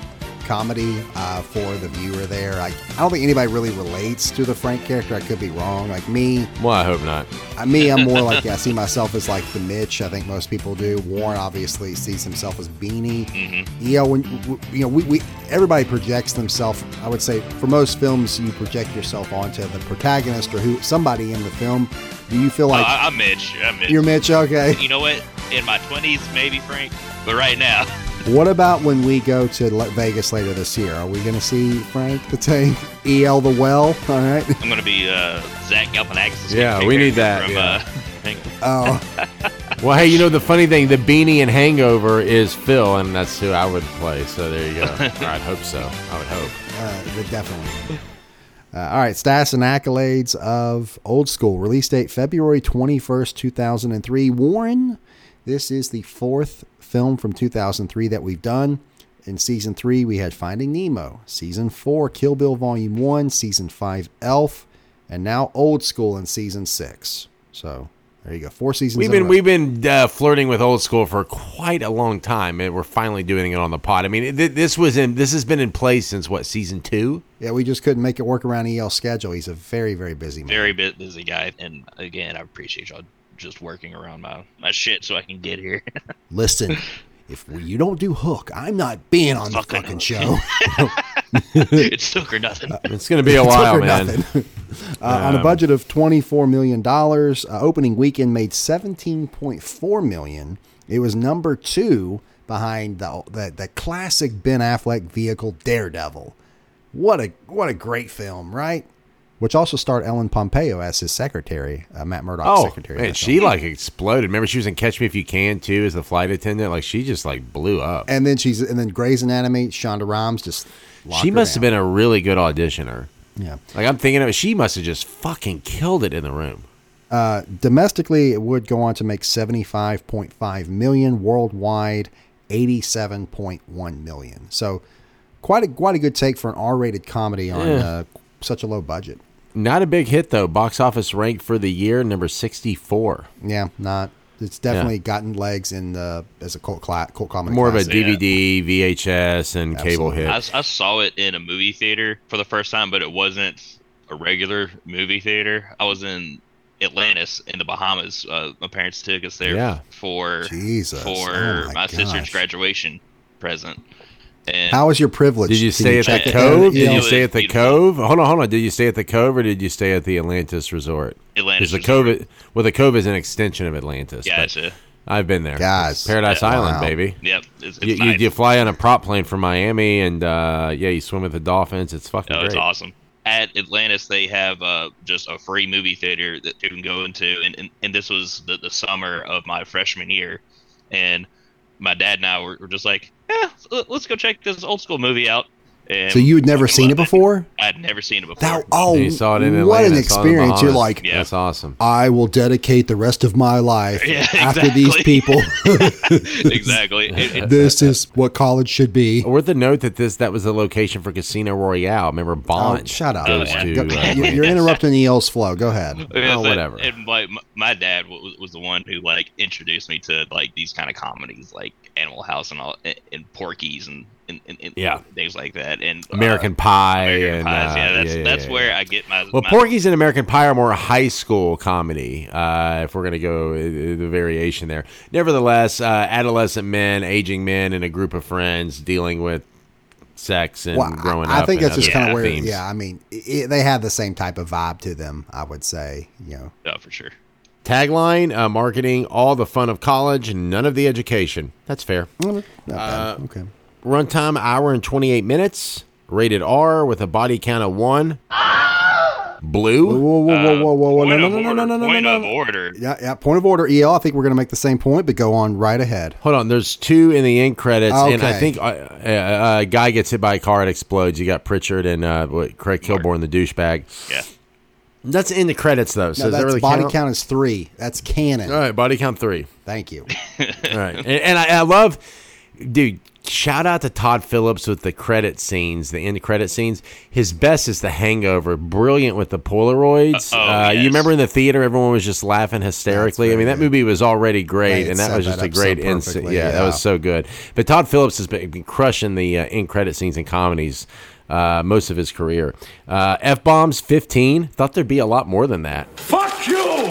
comedy uh, for the viewer there. I, I don't think anybody really relates to the Frank character. I could be wrong. Like me, Well, I hope not. I, me, I'm more like *laughs* yeah, I see myself as like the Mitch. I think most people do. Warren obviously sees himself as Beanie. Mm-hmm. You know, when you know, we, we everybody projects themselves. I would say for most films, you project yourself onto the protagonist or who somebody in the film. Do you feel like I, I'm Mitch. I'm Mitch. you're Mitch? Okay. You know what? In my 20s, maybe Frank, but right now, What about when we go to Vegas later this year? Are we going to see Frank the Tank, El the Well? *laughs* All right. I'm gonna be uh, Zach Galifianakis. Yeah, we need that, From, yeah. uh, *laughs* Oh, *laughs* Well, hey, you know the funny thing, the beanie and Hangover is Phil, and that's who I would play. So there you go. I'd hope so. I would hope. uh, definitely. Uh, all right, stats and accolades of Old School. Release date February 21st, 2003. Warren, this is the fourth film from 2003 that we've done. In season three, we had Finding Nemo. Season four, Kill Bill Volume 1. Season five, Elf. And now Old School in season six. So there you go. Four seasons. We've been we've been uh, flirting with old school for quite a long time, and we're finally doing it on the pod. I mean, th- this was in this has been in place since what season two? Yeah, we just couldn't make it work around EL's schedule. He's a very, very busy man. very bit busy guy, and again, I appreciate y'all just working around my my shit so I can get here. *laughs* Listen, if you don't do Hook, I'm not being on the Fucking fucking Hook. show. *laughs* it's took or nothing. *laughs* It's going to be a while, man. nothing. uh, on a budget of $24 million, uh, opening weekend made 17.4 million. It was number two behind the, the the classic Ben Affleck vehicle Daredevil. What a what a great film, right? Which also starred Ellen Pompeo as his secretary, uh, Matt Murdock's Oh, secretary. man, she like exploded. Remember, she was in Catch Me If You Can too, as the flight attendant. Like she just like blew up. and then she's and then Grey's Anatomy. Shonda Rhimes just she must have been a really good auditioner. yeah. Like I'm thinking of it, she must have just fucking killed it in the room. Uh, domestically, it would go on to make 75.5 million. Worldwide, 87.1 million. So, quite a quite a good take for an R-rated comedy on Yeah. uh, such a low budget. Not a big hit though. Box office ranked for the year number 64. Yeah, not. It's definitely gotten legs in the as a cult cla- cult comedy. More of a classic. Yeah. DVD, VHS, and cable Absolutely. hit. I saw it in a movie theater for the first time, but it wasn't a regular movie theater. I was in Atlantis in the Bahamas. Uh, my parents took us there Yeah. for Jesus. for Oh my my, sister's graduation present. And How was your privilege? Did you Can stay at check the Cove? Did you stay at the Beautiful. Cove? Hold on, hold on. Did you stay at the Cove or did you stay at the Atlantis Resort? Atlantis Because the Resort. Cove, well, the Cove is an extension of Atlantis. Gotcha. I've been there, Guys. Paradise Yeah. Island, Wow. baby. Yep. It's, it's You, you, nice. you fly on a prop plane from Miami, and uh, yeah, you swim with the dolphins. It's fucking Oh, great. it's awesome. At Atlantis, they have uh, just a free movie theater that you can go into, and, and, and this was the, the summer of my freshman year, and my dad and I were, were just like, yeah, let's go check this old school movie out. And So you had never seen it before? I'd never seen it before. That oh, And you saw it in Atlanta. what an saw it in the experience! You're like, Yeah. That's awesome. I will dedicate the rest of my life *laughs* Yeah, after these people. *laughs* exactly. *laughs* It- it- this is what college should be. Worth the note that this that was the location for Casino Royale. Remember Bond? Oh, shut up! Goes yeah. to, uh, you- you're interrupting EL's flow. Go ahead. Yeah, Oh, but- whatever. And like my dad was, was the one who like introduced me to like these kind of comedies, like Animal House and all, and, and Porky's and, and, and, and Yeah. things like that. And uh, American Pie. American and, Pies. uh, yeah, that's yeah, that's yeah, where yeah. I get my. Well, my, Porky's and American Pie are more high school comedy. Uh, if we're gonna go uh, the variation there, nevertheless, uh, adolescent men, aging men, and a group of friends dealing with sex and Well, growing I, I think that's just kind of where. themes. Yeah, I mean, it, they have the same type of vibe to them. I would say, you know. Oh, for sure. Tagline: uh, Marketing, all the fun of college, none of the education. That's fair. Not bad. Uh, okay. Runtime hour and 28 minutes. Rated R with a body count of one. Blue. Whoa, whoa, whoa, whoa, whoa, whoa, whoa! No, Point no, of no, no, no, no, order, no, Point no, of order. Yeah, yeah. Point of order, EL. I think we're going to make the same point, but go on right ahead. Hold on, there's two in the end credits, and I think uh, uh, a guy gets hit by a car, it explodes. You got Pritchard and uh, what, Craig Kilborn, the douchebag. Yeah. That's in the credits though. So No, does that that's really body count? count is three. That's canon. All right, body count three. Thank you. All right, and, and I, I love, dude. Shout out to Todd Phillips with the credit scenes, the end credit scenes. His best is The Hangover, brilliant with the Polaroids. Uh, oh, uh, You remember in the theater, everyone was just laughing hysterically. I mean, that movie was already great, They and that set was that just a up so great insight. perfectly, Yeah, that was so good. But Todd Phillips has been, been crushing the uh, end credit scenes in comedies. Uh, most of his career. Uh, F bombs, 15. Thought there'd be a lot more than that.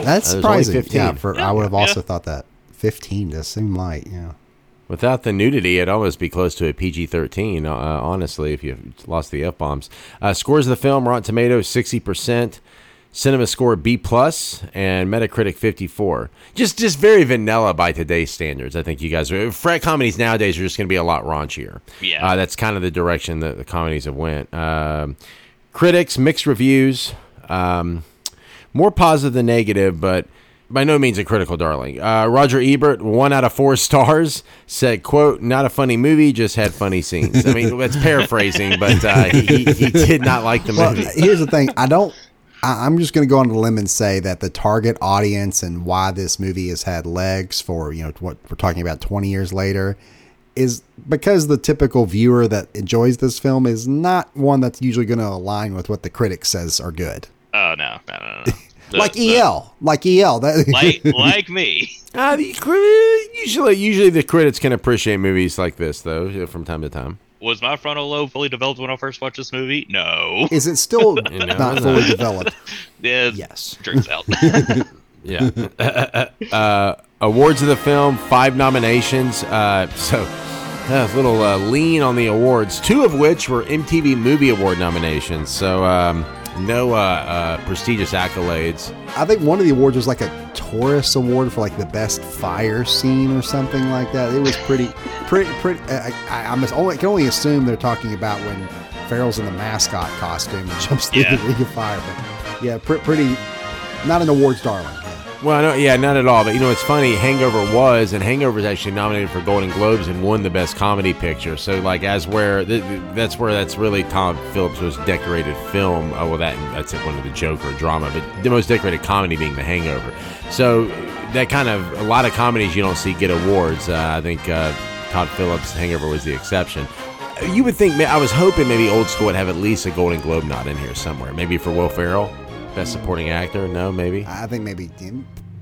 That's there's only surprising. 15. Yeah, for I would have also thought that. Fifteen does seem light. Yeah. Without the nudity, it'd almost be close to a PG 13, uh, honestly, if you lost the F bombs. Uh, scores of the film Rotten Tomatoes 60%, Cinema Score B, plus, and Metacritic 54. Just just very vanilla by today's standards. I think you guys are. Frat comedies nowadays are just going to be a lot raunchier. Yeah. Uh, that's kind of the direction that the comedies have went. Um, critics, mixed reviews. Um, more positive than negative, but by no means a critical darling. Uh, Roger Ebert, one out of four stars, said, "quote Not a funny movie, just had funny scenes." I mean, that's paraphrasing, but uh, he, he did not like the Well, movie. here's the thing. I don't. I, I'm just going to go on the limb and say that the target audience and why this movie has had legs for you know what we're talking about 20 years later is because the typical viewer that enjoys this film is not one that's usually going to align with what the critic says are good. Oh no, no, no, no. *laughs* The- like the- EL, like EL. That, *laughs* like like me. *laughs* Uh, usually, usually the critics can appreciate movies like this, though, from time to time. Was my frontal lobe fully developed when I first watched this movie? No. is it still *laughs* know, not no. fully developed? Yeah, Yes. Drinks out. Yeah. uh, awards of the film, five nominations. Uh, so uh, a little uh, lean on the awards, two of which were MTV Movie Award nominations. So um, no uh, uh, prestigious accolades. I think one of the awards was like a Taurus award for like the best fire scene or something like that. It was pretty, *laughs* pretty, pretty. I, I, I'm only I can only assume they're talking about when Ferrell's in the mascot costume and jumps through Yeah. the ring of fire. But yeah, pre- pretty. Not an awards darling. Well, no, yeah, not at all. But you know, it's funny. Hangover was, and Hangover is actually nominated for Golden Globes and won the Best Comedy Picture. So, like, as where th- that's where that's really Todd Phillips' most decorated film. Oh, well, that that's one of the Joker drama, but the most decorated comedy being The Hangover. So, that kind of a lot of comedies you don't see get awards. Uh, I think uh, Todd Phillips' Hangover was the exception. You would think. I was hoping maybe Old School would have at least a Golden Globe nod in here somewhere. Maybe for Will Ferrell, Best Supporting Actor. No, maybe. I think maybe,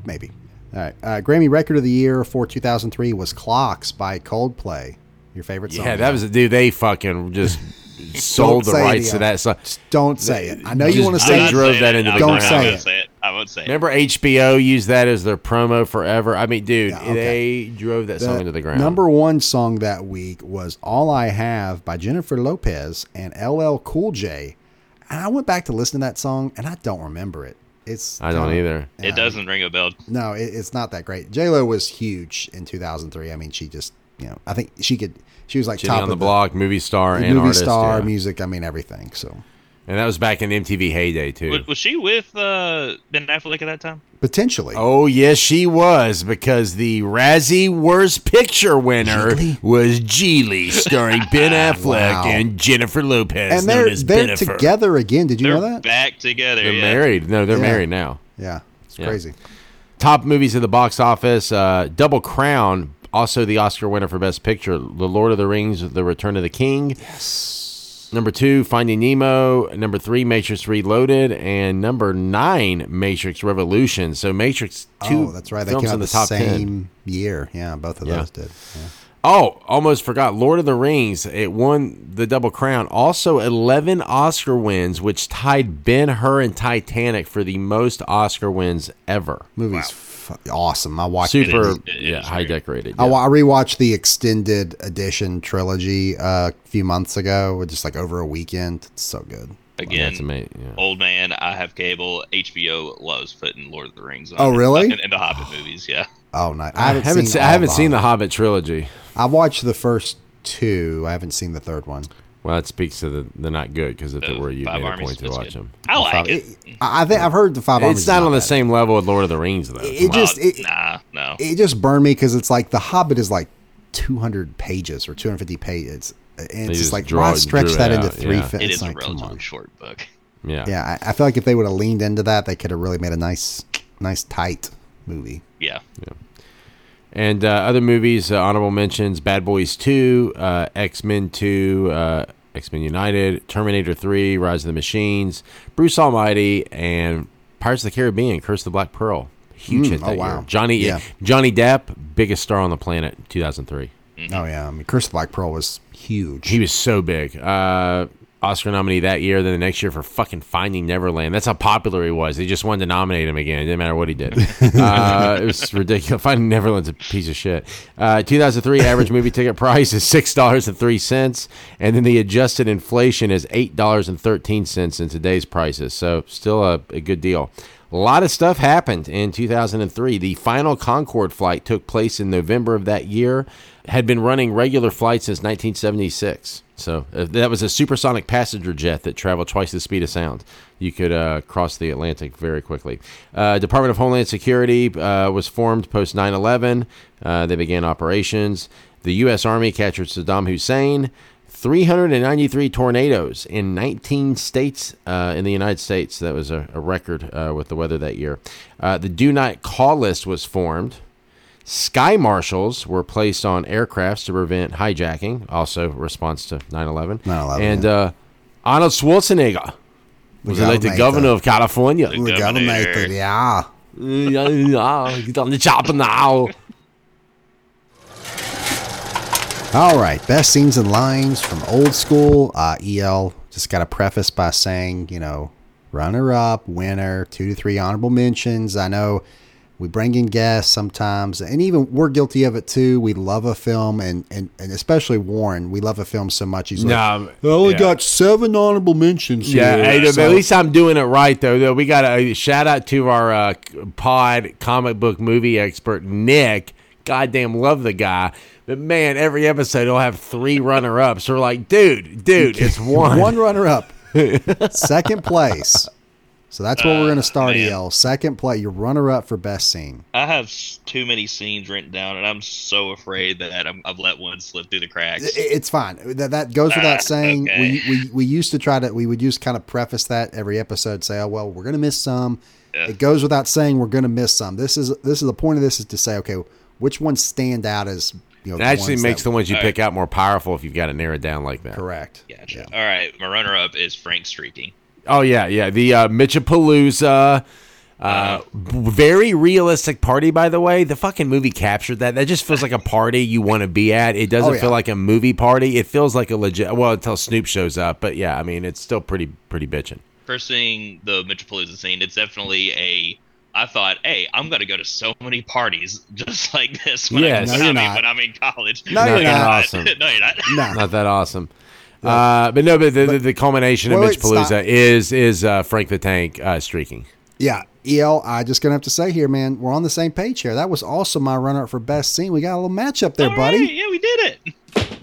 maybe. All right. Uh, Grammy Record of the Year for 2003 was "Clocks" by Coldplay. Your favorite song? Yeah, that was dude. They fucking just *laughs* sold the rights to that song. Just don't say it. I know you want to say not it. drove saying that it. into the I'm Don't ground. say it. say it. I won't say it. Remember HBO used that as their promo forever. I mean, dude, Yeah, okay. they drove that song into the ground. Number one song that week was "All I Have" by Jennifer Lopez and LL Cool J. And I went back to listen to that song, and I don't remember it. It's I don't kinda- either. Yeah. It doesn't ring a bell. No, it, it's not that great. J Lo was huge in 2003. I mean, she just you know I think she could. She was like Shitty top on the of block, movie star, the and movie artist. star, yeah. music. I mean everything. So And that was back in MTV heyday too. Was, was she with uh, Ben Affleck at that time? potentially. Oh yes, she was because the Razzie Worst Picture winner Gigli? was Gigli, starring *laughs* Ben Affleck Wow. and Jennifer Lopez, and they're as they're Bennifer. together again. Did you They're know that? back together. They're yeah. married. No, they're Yeah. married now. Yeah, it's Yeah. crazy. Top movies at the box office: uh, Double Crown, also the Oscar winner for Best Picture. The Lord of the Rings: The Return of the King. Yes. Number two, Finding Nemo. Number three, Matrix Reloaded, and number nine, Matrix Revolution. So Matrix two. oh, that's right. They films came out in the, the top same 10. year. Yeah, both of Yeah. those did. Yeah. Oh, almost forgot. Lord of the Rings. It won the Double Crown. Also, 11 Oscar wins, which tied Ben Hur and Titanic for the most Oscar wins ever. Movie's fu- awesome. I watched. Super, is- it yeah, is high great. decorated. I, yeah. wa- I rewatched the extended edition trilogy uh, a few months ago, just like over a weekend. It's so good. Again, That's amazing. Yeah. old man. I have cable. HBO loves putting Lord of the Rings. on. Oh, really? And, and the Hobbit movies. Yeah. Oh, nice. I haven't, seen. se- I haven't of seen the. Hobbit trilogy. I've watched the first two. I haven't seen the third one. Well, that speaks to the they're not good because if they The were, you Five made a point to watch good. them. I like Five- it. I I think I've heard the five. Armies It's is not on the bad. same level with Lord of the Rings, though. It just it, nah, no. it just burned me because it's like the Hobbit is like 200 pages or 250 pages, and it's just just like draw- why stretch that into out, three? yeah. fi- it it's is a like, come relatively on. short book. yeah. Yeah, I, I feel like if they would have leaned into that, they could have really made a nice, nice tight movie. Yeah, yeah. And uh, other movies, uh, honorable mentions: Bad Boys Two, uh, X Men Two, uh, X Men United, Terminator Three, Rise of the Machines, Bruce Almighty, and Pirates of the Caribbean: Curse of the Black Pearl. Huge Mm, hit oh, wow. year. Johnny Yeah. Johnny Depp, biggest star on the planet, 2003. Oh yeah, I mean, Curse of the Black Pearl was huge. He was so big. Oscar nominee that year, then the next year for fucking Finding Neverland. That's how popular he was. They just wanted to nominate him again. It didn't matter what he did. *laughs* uh, it was ridiculous. Finding Neverland's a piece of shit. Uh, 2003 average movie ticket price is six dollars and three cents, and then the adjusted inflation is eight dollars and thirteen cents in today's prices. So still a, a good deal. A lot of stuff happened in 2003. The final Concorde flight took place in November of that year. Had been running regular flights since 1976. So uh, that was a supersonic passenger jet that traveled twice the speed of sound. You could uh, cross the Atlantic very quickly. Uh, Department of Homeland Security uh, was formed post 9/11. Uh, they began operations. The U.S. Army captured Saddam Hussein. 393 tornadoes in 19 states uh, in the United States. That was a, a record uh, with the weather that year. Uh, the Do Not Call list was formed. Sky marshals were placed on aircrafts to prevent hijacking, also response to 9 11. 9/11, And yeah. uh, Arnold Schwarzenegger was elected governor. governor of California. The We're Governor. yeah. yeah, yeah, get on the chopper now. All right, best scenes and lines from old school. Uh, EL just got to preface by saying, you know, runner up, winner, two to three honorable mentions. I know we bring in guests sometimes, and even we're guilty of it too. We love a film, and and, and especially Warren, we love a film so much. He's like, Nah, I only yeah. got seven honorable mentions. Yeah, here, hey, so- at least I'm doing it right though. Though we got a shout out to our uh, pod comic book movie expert Nick. Goddamn, love the guy. But man, every episode he'll have three runner ups. We're like, dude, dude, *laughs* it's one. one runner up, *laughs* second place. So that's what we're going to start. man. EL second play, Your runner up for best scene. I have too many scenes written down, and I'm so afraid that I'm, I've let one slip through the cracks. It's fine. That that goes Ah, without saying. okay. We, we we used to try to we would just kind of preface that every episode. Say, oh well, we're gonna miss some. Yeah. It goes without saying we're gonna miss some. This is this is the point of this is to say, okay, which ones stand out as you know. It actually makes that- the ones you All pick out more powerful if you've got to narrow it down like that. correct. Gotcha. Yeah. All right, my runner-up is Frank streaking. Oh yeah, yeah. The uh, Mitchapalooza. Uh, b- very realistic party, by the way. The fucking movie captured that. That just feels like a party you want to be at. It doesn't Oh, yeah. feel like a movie party. It feels like a legit. Well, until Snoop shows up, but yeah, I mean, it's still pretty, pretty bitching. First seeing the Mitchellpalooza scene, it's definitely a. I thought, hey, I'm gonna go to so many parties *laughs* just like this when, Yes. I, No, when, I'm, in- not. when I'm in college. No, you're not. Awesome. *laughs* no, you're not. Nah. Not that awesome. Uh, but no, but the, the, the culmination of Mitch wait, stop. Palooza is is uh, Frank the Tank uh, streaking. Yeah. EL, I just gonna have to say here, man, we're on the same page here. That was also my runner up for best scene. We got a little matchup there, All buddy. right, yeah, we did it.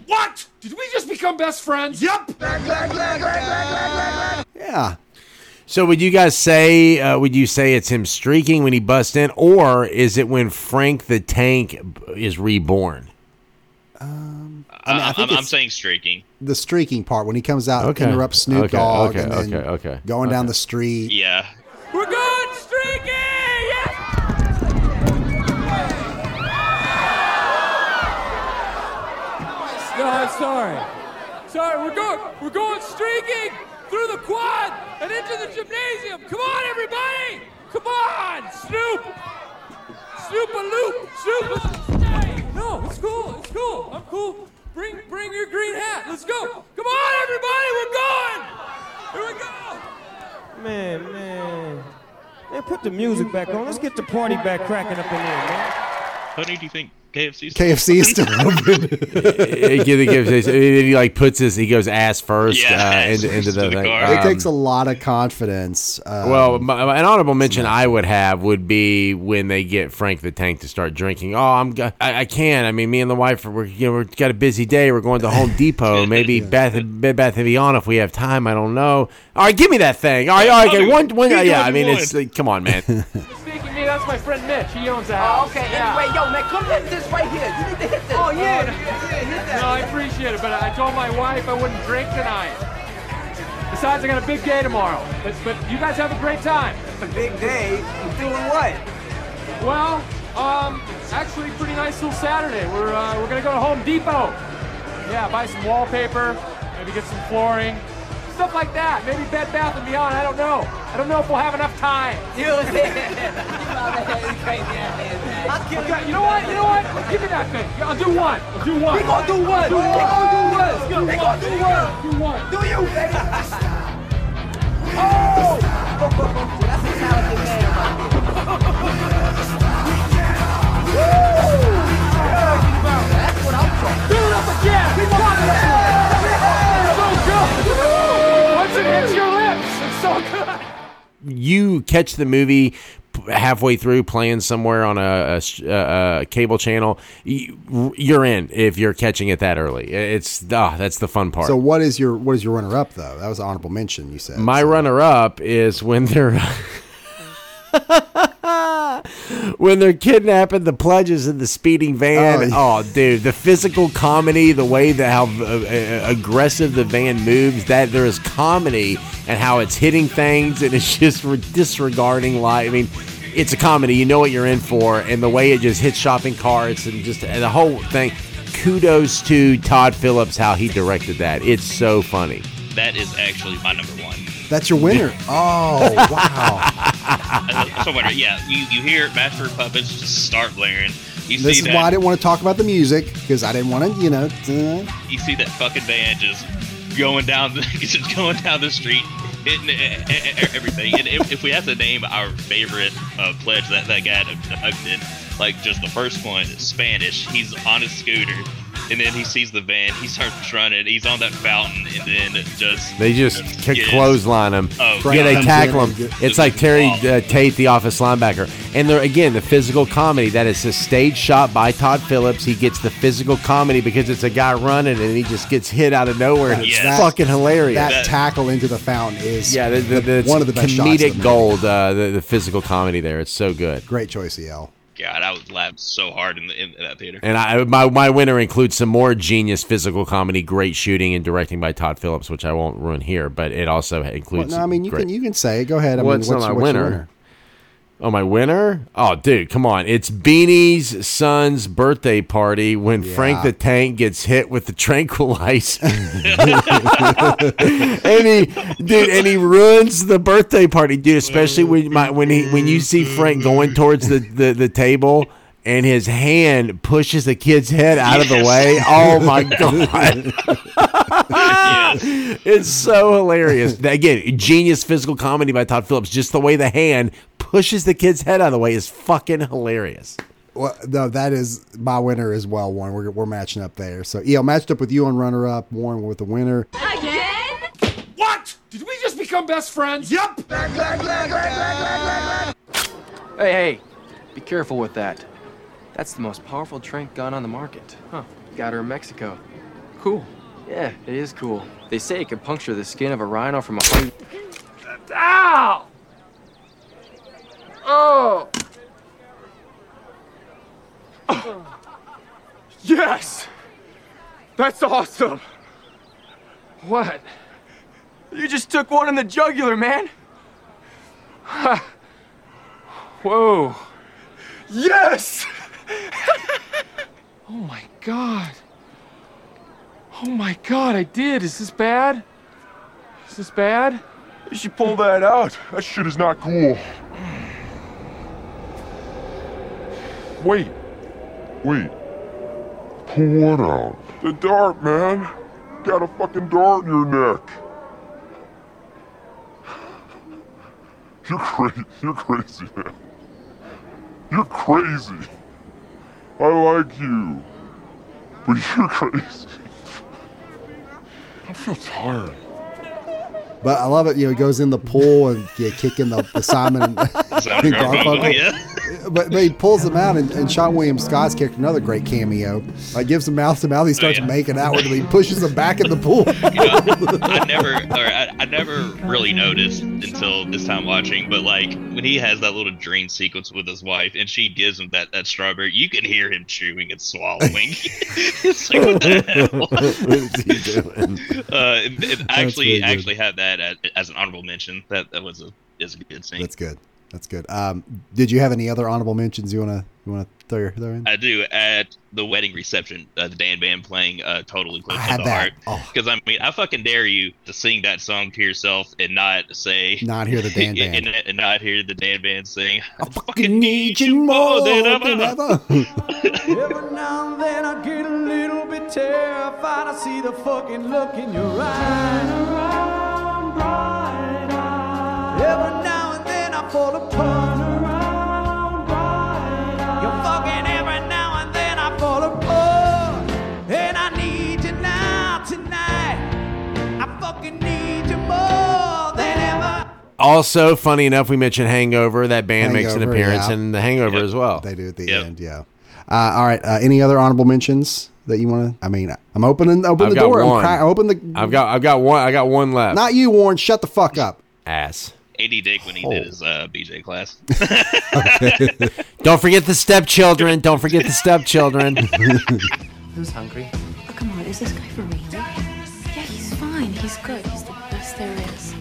What? Did we just become best friends? Yep. Yeah. So would you guys say uh, would you say it's him streaking when he busts in, or is it when Frank the Tank is reborn? I mean, I I think am I'm saying streaking. The streaking part when he comes out, Okay. interrupts Snoop Okay, Dogg, okay, and then okay, okay, going down the street. Yeah. We're going streaking. Yes. No, I'm sorry. Sorry, we're going. We're going streaking through the quad and into the gymnasium. Come on, everybody! Come on, Snoop! Snoop a loop! Snoop! No, it's cool. It's cool. I'm cool. Bring, bring your green hat. Let's go. Come on, everybody! We're going. Here we go. Man, man. Man, put the music back on. Let's get the party back cracking up in here, man. Honey, do you think KFC's KFC is still *laughs* open. He gives- he gives- he like puts his he goes ass first Yeah, uh, ass into, into the, the thing. car. it Um, takes a lot of confidence. Um, Well, my, an honorable mention I would have would be when they get Frank the Tank to start drinking. Oh, I'm go- I, I can't. I mean, me and the wife we're you know we've got a busy day. We're going to Home *laughs* Depot, maybe Beth Bed Bath and Beyond if we have time. I don't know. All right, give me that thing. All right, all right, okay, one one. He's Yeah, I mean, it's like, come on, man. Speaking of me, that's my friend Mitch. He owns the Oh, okay. Yeah. Anyway, yo, man, come hit this right here. You need to hit this. Oh, yeah. yeah, hit that. No, I appreciate it, but I told my wife I wouldn't drink tonight. Besides, I got a big day tomorrow. But, but you guys have a great time. A big day. Doing what? Well, um, actually, pretty nice little Saturday. We're uh, we're gonna go to Home Depot. Yeah, buy some wallpaper, maybe get some flooring, stuff like that. Maybe Bed Bath and Beyond. I don't know. I don't know if we'll have enough time. You know what You know that is crazy out there, man. I'll kill Okay, you know what? You know what? Give me that thing. I'll do one. I'll do one. We gonna do what? Do one. do one. gonna do what? Do one. Do you. *laughs* Oh! That's a talented man right there. That's what I'm talking Do it up again. So good. Once it hits your lips, it's so good. you catch the movie halfway through playing somewhere on a cable channel, you, you're in if you're catching it that early. It's ah, that's the fun part. so what is your what is your runner up though? That was an honorable mention. You said My So- runner up is when they're *laughs* *laughs* *laughs* when they're kidnapping the pledges in the speeding van. Oh, Oh, dude, the physical comedy, the way that how uh, uh, aggressive the van moves, that there is comedy and how it's hitting things and it's just re- disregarding life. I mean, it's a comedy. You know what you're in for, and the way it just hits shopping carts and just and the whole thing. Kudos to Todd Phillips how he directed that. It's so funny. That is actually my number one. That's your winner. *laughs* Oh wow! So wonder, yeah, you, you hear Master of Puppets just start blaring. You this see is that why I didn't want to talk about the music because I didn't want to, you know. uh, you see that fucking van just going down the *laughs* just going down the street, hitting everything. And if, if we have to name our favorite uh, pledge that that got abducted, like just the first one, Spanish. He's on his scooter, and then he sees the van. He starts running. He's on that fountain, and then just They just c- Yes. clothesline him. Oh, yeah, they tackle him. It's like Terry uh, Tate, the office linebacker. And they're again the physical comedy that is a stage shot by Todd Phillips. He gets the physical comedy because it's a guy running and he just gets hit out of nowhere. And it's Yes. fucking hilarious. that That- tackle into the fountain is yeah, the, the, the, one of the best shots of the comedic gold. Uh, the, the physical comedy there. It's so good. Great choice, El. God, I was laughing so hard in, the, in that theater. And I, my my winner includes some more genius physical comedy, great shooting and directing by Todd Phillips, which I won't ruin here. But it also Well, includes. no, I mean you great- can you can say it. Go ahead. I What's mean, not what's, my what's your winner? Oh, my winner? Oh, dude, come on. It's Beanie's son's birthday party when Frank the Tank gets hit with the tranquilizer. *laughs* and he dude, and he ruins the birthday party, dude, especially when my when he when you see Frank going towards the, the, the table and his hand pushes the kid's head out of the way. Oh my *laughs* god. yes. It's so hilarious. Again, genius physical comedy by Todd Phillips. Just the way the hand pushes the kid's head out of the way is fucking hilarious. Well, no, that is my winner as well, Warren. We're, we're matching up there. So, EL matched up with you on runner up, Warren with the winner. Again? What? Did we just become best friends? Yep. Hey, hey, be careful with that. That's the most powerful trank gun on the market. Huh. Got her in Mexico. Cool. Yeah, it is cool. They say it can puncture the skin of a rhino from a hundred. Ow! Oh! Oh. Yes! That's awesome! What? You just took one in the jugular, man! Ha. *laughs* Whoa. Yes! *laughs* oh my god. Oh my god, I did. Is this bad? Is this bad? You should pull that out. That shit is not cool. Wait. Wait. Pull what out? The dart, man. Got a fucking dart in your neck. You're crazy. You're crazy, man. You're crazy. I like you. But you're crazy. I feel tired. But I love it. You know, he goes in the pool and yeah, kicking the, the Simon and, Simon *laughs* and Garfunkel, Garfunkel. yeah. But, but he pulls them out, and, and Seann William Scott's character, another great cameo, like gives him mouth to mouth. He starts Oh, yeah. making out with him. He pushes him back in the pool. *laughs* I never, or I, I never really noticed until this time watching. But like when he has that little dream sequence with his wife, and she gives him that that strawberry, you can hear him chewing and swallowing. *laughs* it's like what the hell? what is he doing? Uh, it, it actually good. actually had that as, as an honorable mention. That that was a is a good scene. That's good. That's good. Um, did you have any other honorable mentions you wanna you wanna throw, your, throw in? I do at the wedding reception, uh, the Dan band playing uh, "Totally Close I to had the that. Heart." Oh. Because I mean, I fucking dare you to sing that song to yourself and not say, *laughs* Not hear the *laughs* Dan band. and not hear the Dan band sing. I fucking need you more than ever. *laughs* Every now and then I get a little bit terrified. I see the fucking look in your eyes. Also, funny enough, we mentioned Hangover. That band makes an Hangover, appearance yeah. in The Hangover as well. They do at the Yep. end, yeah. Uh, all right. Uh, any other honorable mentions that you want to? I mean, I'm opening open I've the got door. I'm one. cra- open the. I've got I've got one I got one left. Not you, Warren. Shut the fuck up. Ass. Andy Dick when he did his uh, BJ class. *laughs* *laughs* Don't forget the stepchildren. Don't forget the stepchildren. *laughs* Who's hungry? Oh, come on, is this guy for real? Yeah, he's fine. He's good. He's the best there is.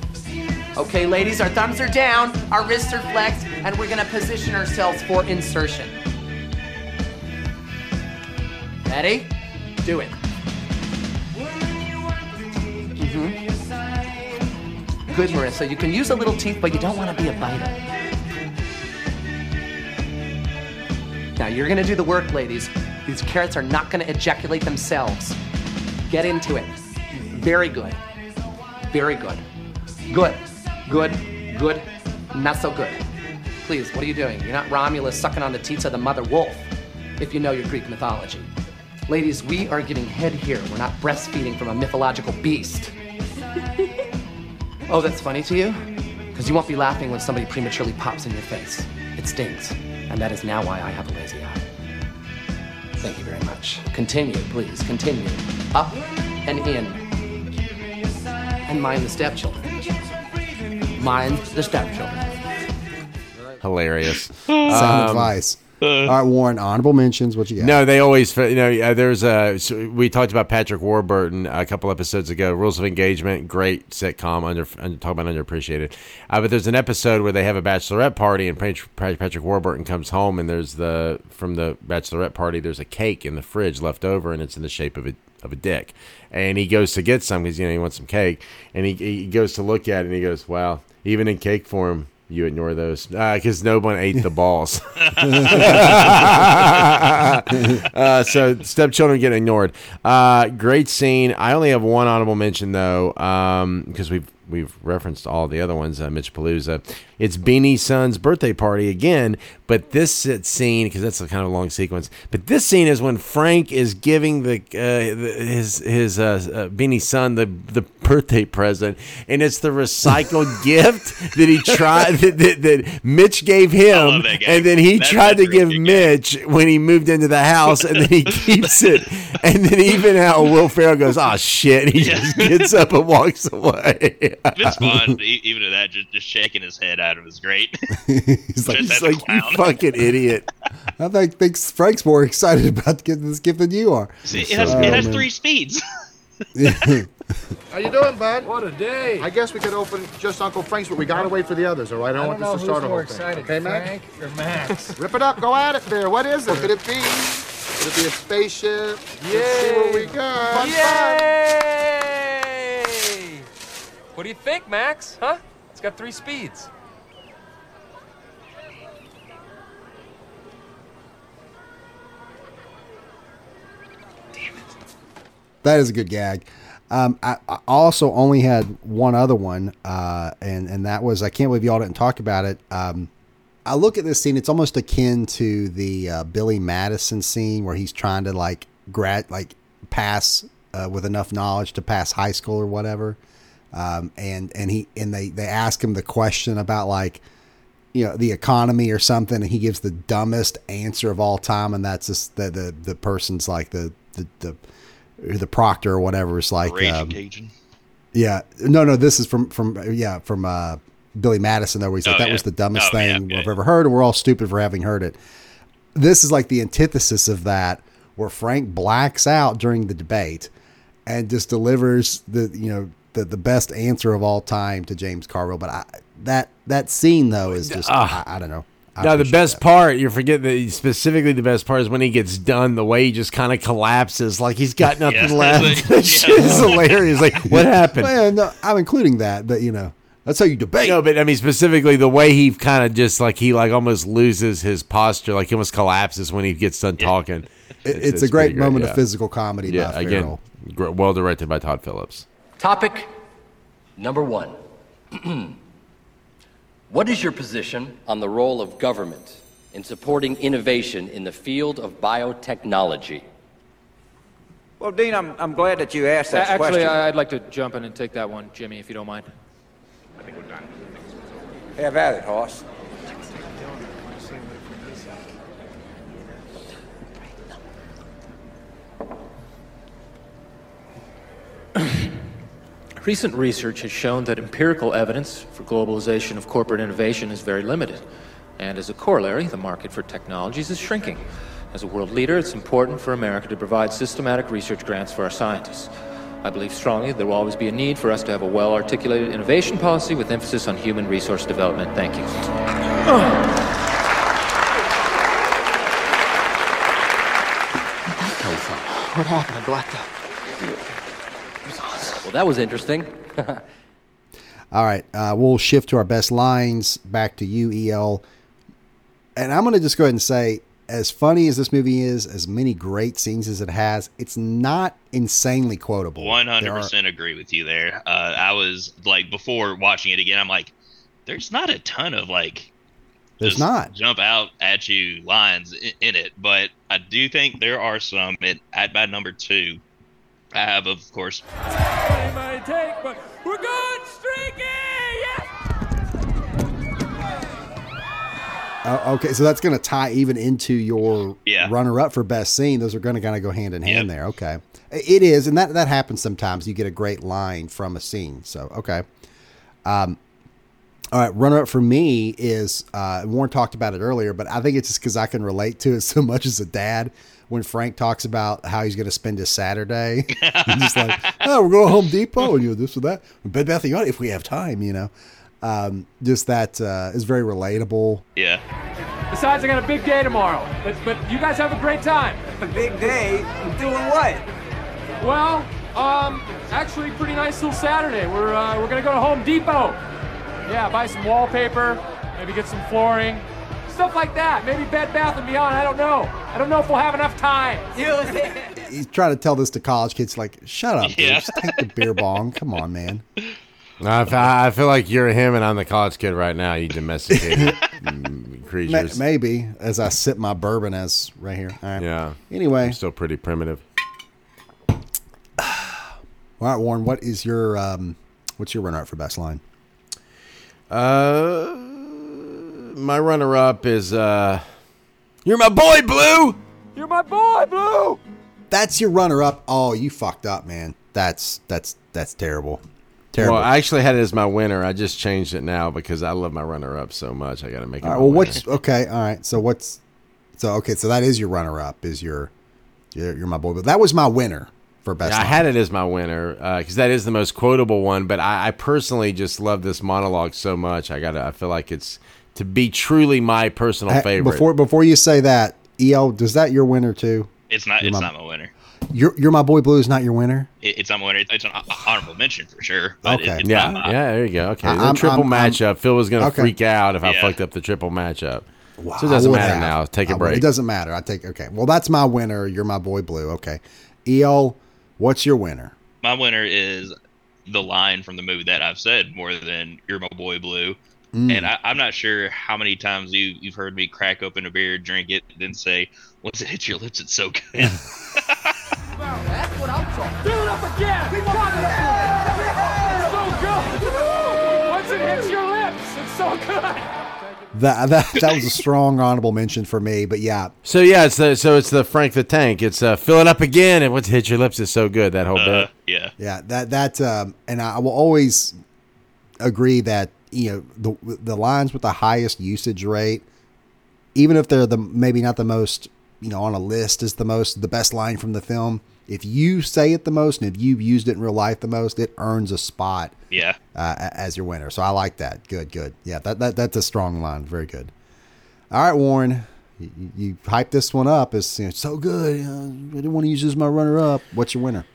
Okay, ladies, our thumbs are down, our wrists are flexed, and we're gonna position ourselves for insertion. Ready? Do it. Mhm. Good, Marissa. You can use a little teeth, but you don't want to be a biter. Now you're gonna do the work, ladies. These carrots are not gonna ejaculate themselves. Get into it. Very good. Very good. Good. Good. Good. Not so good. Please, what are you doing? You're not Romulus sucking on the teats of the mother wolf, if you know your Greek mythology. Ladies, we are getting head here. We're not breastfeeding from a mythological beast. oh, that's funny to you? Because you won't be laughing when somebody prematurely pops in your face. It stings. And that is now why I have a lazy eye. Thank you very much. Continue, please. Continue. Up and in. And mind the stepchildren. Mind the stepchildren. Hilarious. *laughs* Sound Um, advice. All right, Warren. Honorable mentions. What you got? No, they always, you know, uh, there's a, so we talked about Patrick Warburton a couple episodes ago, Rules of Engagement, great sitcom, under, under talk about underappreciated. Uh, but there's an episode where they have a bachelorette party and Pat- Pat- Patrick Warburton comes home and there's the, from the bachelorette party, there's a cake in the fridge left over and it's in the shape of a, of a dick. And he goes to get some because, you know, he wants some cake. And he, he goes to look at it and he goes, wow, even in cake form, you ignore those because no one ate the balls. *laughs* *laughs* uh, so stepchildren get ignored. Uh, great scene. I only have one honorable mention though, because we've we've referenced all the other ones. Uh, Mitch Palooza. It's Beanie's son's birthday party again, but this scene because that's a kind of a long sequence. But this scene is when Frank is giving the, uh, the his his uh, uh, Beanie's son the the birthday present, and it's the recycled *laughs* gift that he tried that, that, that Mitch gave him, love that gag. and then he That's- tried to give good Mitch when he moved into the house, and then he *laughs* keeps it, and then even how Will Ferrell goes, "Oh shit," and he just gets up and walks away. It's *laughs* fun, e- even at that, just, just shaking his head at him is great. *laughs* He's like, He's like, "You fucking idiot." I think thinks Frank's more excited about getting this gift than you are. See, it has, Oh, it has man. three speeds. *laughs* How you doing, bud? What a day. I guess we could open just Uncle Frank's, but we gotta wait for the others, all right? I don't, want this to start a whole thing. Okay, Mac? or Max? Rip it up. Go at it there. What is it? Could it be? Could it be a spaceship? Let's see what we got. Fun, fun. What do you think, Max? Huh? It's got three speeds. Damn it. That is a good gag. Um, I, I also only had one other one, uh, and and that was I can't believe y'all didn't talk about it. Um, I look at this scene; it's almost akin to the uh, Billy Madison scene where he's trying to like grad like pass uh, with enough knowledge to pass high school or whatever. Um, and and he and they they ask him the question about like you know the economy or something, and he gives the dumbest answer of all time, and that's just the the the person's like the the the, the proctor or whatever is like Raging um, Cajun. yeah no no this is from from yeah from uh Billy Madison though where he's like Oh, that yeah. was the dumbest Oh, yeah, thing yeah. I've ever heard and we're all stupid for having heard it. This is like the antithesis of that where Frank blacks out during the debate and just delivers the you know the the best answer of all time to James Carville but I that that scene though is just Ah. I, I don't know. I Now the best that. part, you forget that specifically the best part is when he gets done. The way he just kind of collapses, like he's got *laughs* nothing Yeah. left. that shit is hilarious. Like, *laughs* what happened? Well, no, I'm including that, but you know, that's how you debate. No, but I mean specifically the way he kind of just like he like almost loses his posture, like he almost collapses when he gets done talking. It- it's, a great moment yeah. of physical comedy. Yeah, again, well directed by Todd Phillips. Topic number one. *clears throat* what is your position on the role of government in supporting innovation in the field of biotechnology? Well, Dean, I'm, I'm glad that you asked that Actually, question. Actually, I'd like to jump in and take that one, Jimmy, if you don't mind. I think we're done. Have at it, Hoss. Recent research has shown that empirical evidence for globalization of corporate innovation is very limited. And as a corollary, the market for technologies is shrinking. As a world leader, it's important for America to provide systematic research grants for our scientists. I believe strongly there will always be a need for us to have a well articulated innovation policy with emphasis on human resource development. Thank you. What happened? I blacked out. Well, that was interesting. *laughs* All right, uh, we'll shift to our best lines. Back to you, El. And I'm going to just go ahead and say, as funny as this movie is, as many great scenes as it has, it's not insanely quotable. One hundred There are- percent agree with you there. Uh, I was like before watching it again. I'm like, there's not a ton of like There's not. jump out at you lines in, in it, but I do think there are some. At, at my number two, I have of course It might take, but we're going streaky! Yes! Uh, okay, so that's going to tie even into your Yeah. runner-up for best scene. Those are going to kind of go hand in hand there. Okay, it is, and that that happens sometimes. You get a great line from a scene. So okay. Um, all right, runner-up for me is uh, Warren talked about it earlier, but I think it's just because I can relate to it *laughs* so much as a dad. When Frank talks about how he's going to spend his Saturday, *laughs* he's just like, "Oh, we're going to Home Depot and you know this or that, Bed Bath and Beyond if we have time," you know. Um, just that uh, is very relatable. yeah. Besides, I got a big day tomorrow. But, but you guys have a great time. A big day? Doing what? Well, um, actually, pretty nice little Saturday. We're uh, we're gonna go to Home Depot. Yeah, buy some wallpaper, maybe get some flooring, stuff like that. Maybe Bed Bath and Beyond. I don't know. I don't know if we'll have enough time. *laughs* he's trying to tell this to college kids like shut up dude. Yeah. just take the beer bong come on man I, feel like you're him and I'm the college kid right now. You domesticated *laughs* mm, Ma- creatures. maybe as I sip my bourbon as right here. All right. Yeah. Anyway, I'm still pretty primitive. all right, Warren. What is your um, what's your runner up for best line? Uh, my runner-up is uh, "You're my boy, Blue." You're my boy, Blue. That's your runner up. Oh, you fucked up, man. That's that's that's terrible. Terrible. Well, I actually had it as my winner. I just changed it now because I love my runner-up so much. I got to make it. all right, my well, winner. what's okay? All right. So what's so okay? So that is your runner up. Is your you're, you're my boy? But that was my winner for best. Yeah, I had it as my winner because that is the most quotable one. But I, I personally just love this monologue so much. I got to I feel like it's to be truly my personal Hey, favorite. Before before you say that, El, does that your winner too? It's not. You're It's my- not my winner. You're you're my boy. Blue is not your winner. It, it's not my winner. It's an honorable mention for sure. Okay. It, yeah, my, yeah, there you go. Okay, I- the I'm- triple I'm- I'm- matchup. Phil was going to Okay. freak out if I fucked up the triple matchup. Wow, so it doesn't matter have. now. Take I a would- break. It doesn't matter. I take okay. Well, that's my winner. You're my boy. Blue. Okay. El, what's your winner? my winner is the line from the movie that I've said more than "You're my boy, Blue." Mm. And I, I'm not sure how many times you you've heard me crack open a beer, drink it, then say, "Once it hits your lips, it's so good." That's what I'm talking. Fill it up again. We want it. So good. Once it hits your lips, it's so good. That that that was a strong honorable mention for me. But yeah, So yeah, it's the so it's the Frank the Tank. It's uh, fill it up again, and once it hits your lips is so good. That whole Uh, bit. yeah. yeah. That that um, and I will always agree that you know the the lines with the highest usage rate, even if they're the maybe not the most you know on a list is the most the best line from the film. If you say it the most and if you've used it in real life the most, it earns a spot Yeah. uh, as your winner. So I like that. Good, good. Yeah, that, that that's a strong line. Very good. All right, Warren, you, you hyped this one up. It's you know, so good. Uh, I didn't want to use this as my runner up. What's your winner?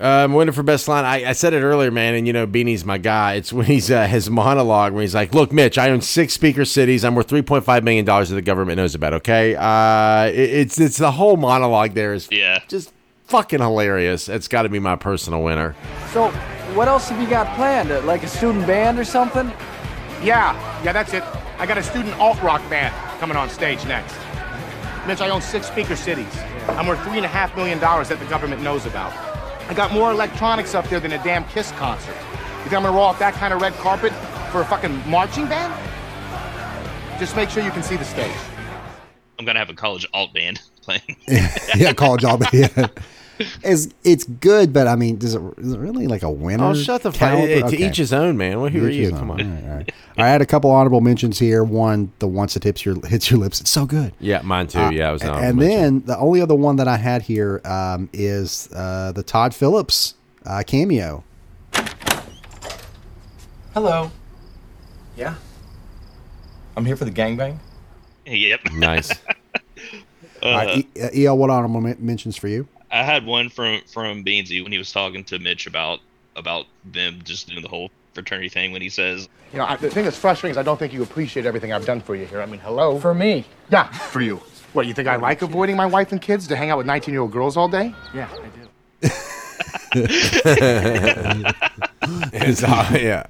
Um, winner for best line. I, I said it earlier, man, and you know Beanie's my guy. It's when he's uh, his monologue where he's like, "Look, Mitch, I own six speaker cities. I'm worth three point five million dollars that the government knows about. Okay, uh, it- it's it's the whole monologue there is Yeah. just fucking hilarious. It's got to be my personal winner. So, what else have you got planned? Uh, Like a student band or something? Yeah, yeah, that's it. I got a student alt rock band coming on stage next. Mitch, I own six speaker cities. I'm worth three and a half million dollars that the government knows about. I got more electronics up there than a damn Kiss concert. You think I'm gonna roll out that kind of red carpet for a fucking marching band? Just make sure you can see the stage. I'm gonna have a college alt band *laughs* playing. *laughs* yeah, college all *laughs* yeah. It's it's good, but I mean, does it is it really like a winner? Oh, shut the fuck! caliber? To each his own, man. What, who are each you? Come on. All right, all right. All right, I had a couple honorable mentions here. One, the once it hits your hits your lips. It's so good. Yeah, mine too. Uh, yeah, I was an and honorable mention. then the only other one that I had here um, is uh, the Todd Phillips uh, cameo. Hello. Yeah. I'm here for the gangbang. yep. Nice. All right, e- uh, El, what honorable men- mentions for you? I had one from from Beansy when he was talking to Mitch about about them just doing the whole fraternity thing. When he says, You know, I, the thing that's frustrating is I don't think you appreciate everything I've done for you here. I mean, hello. For me? Yeah, *laughs* for you. What, you think I like avoiding my wife and kids to hang out with 19 year old girls all day? Yeah, I do. *laughs* It's all- yeah.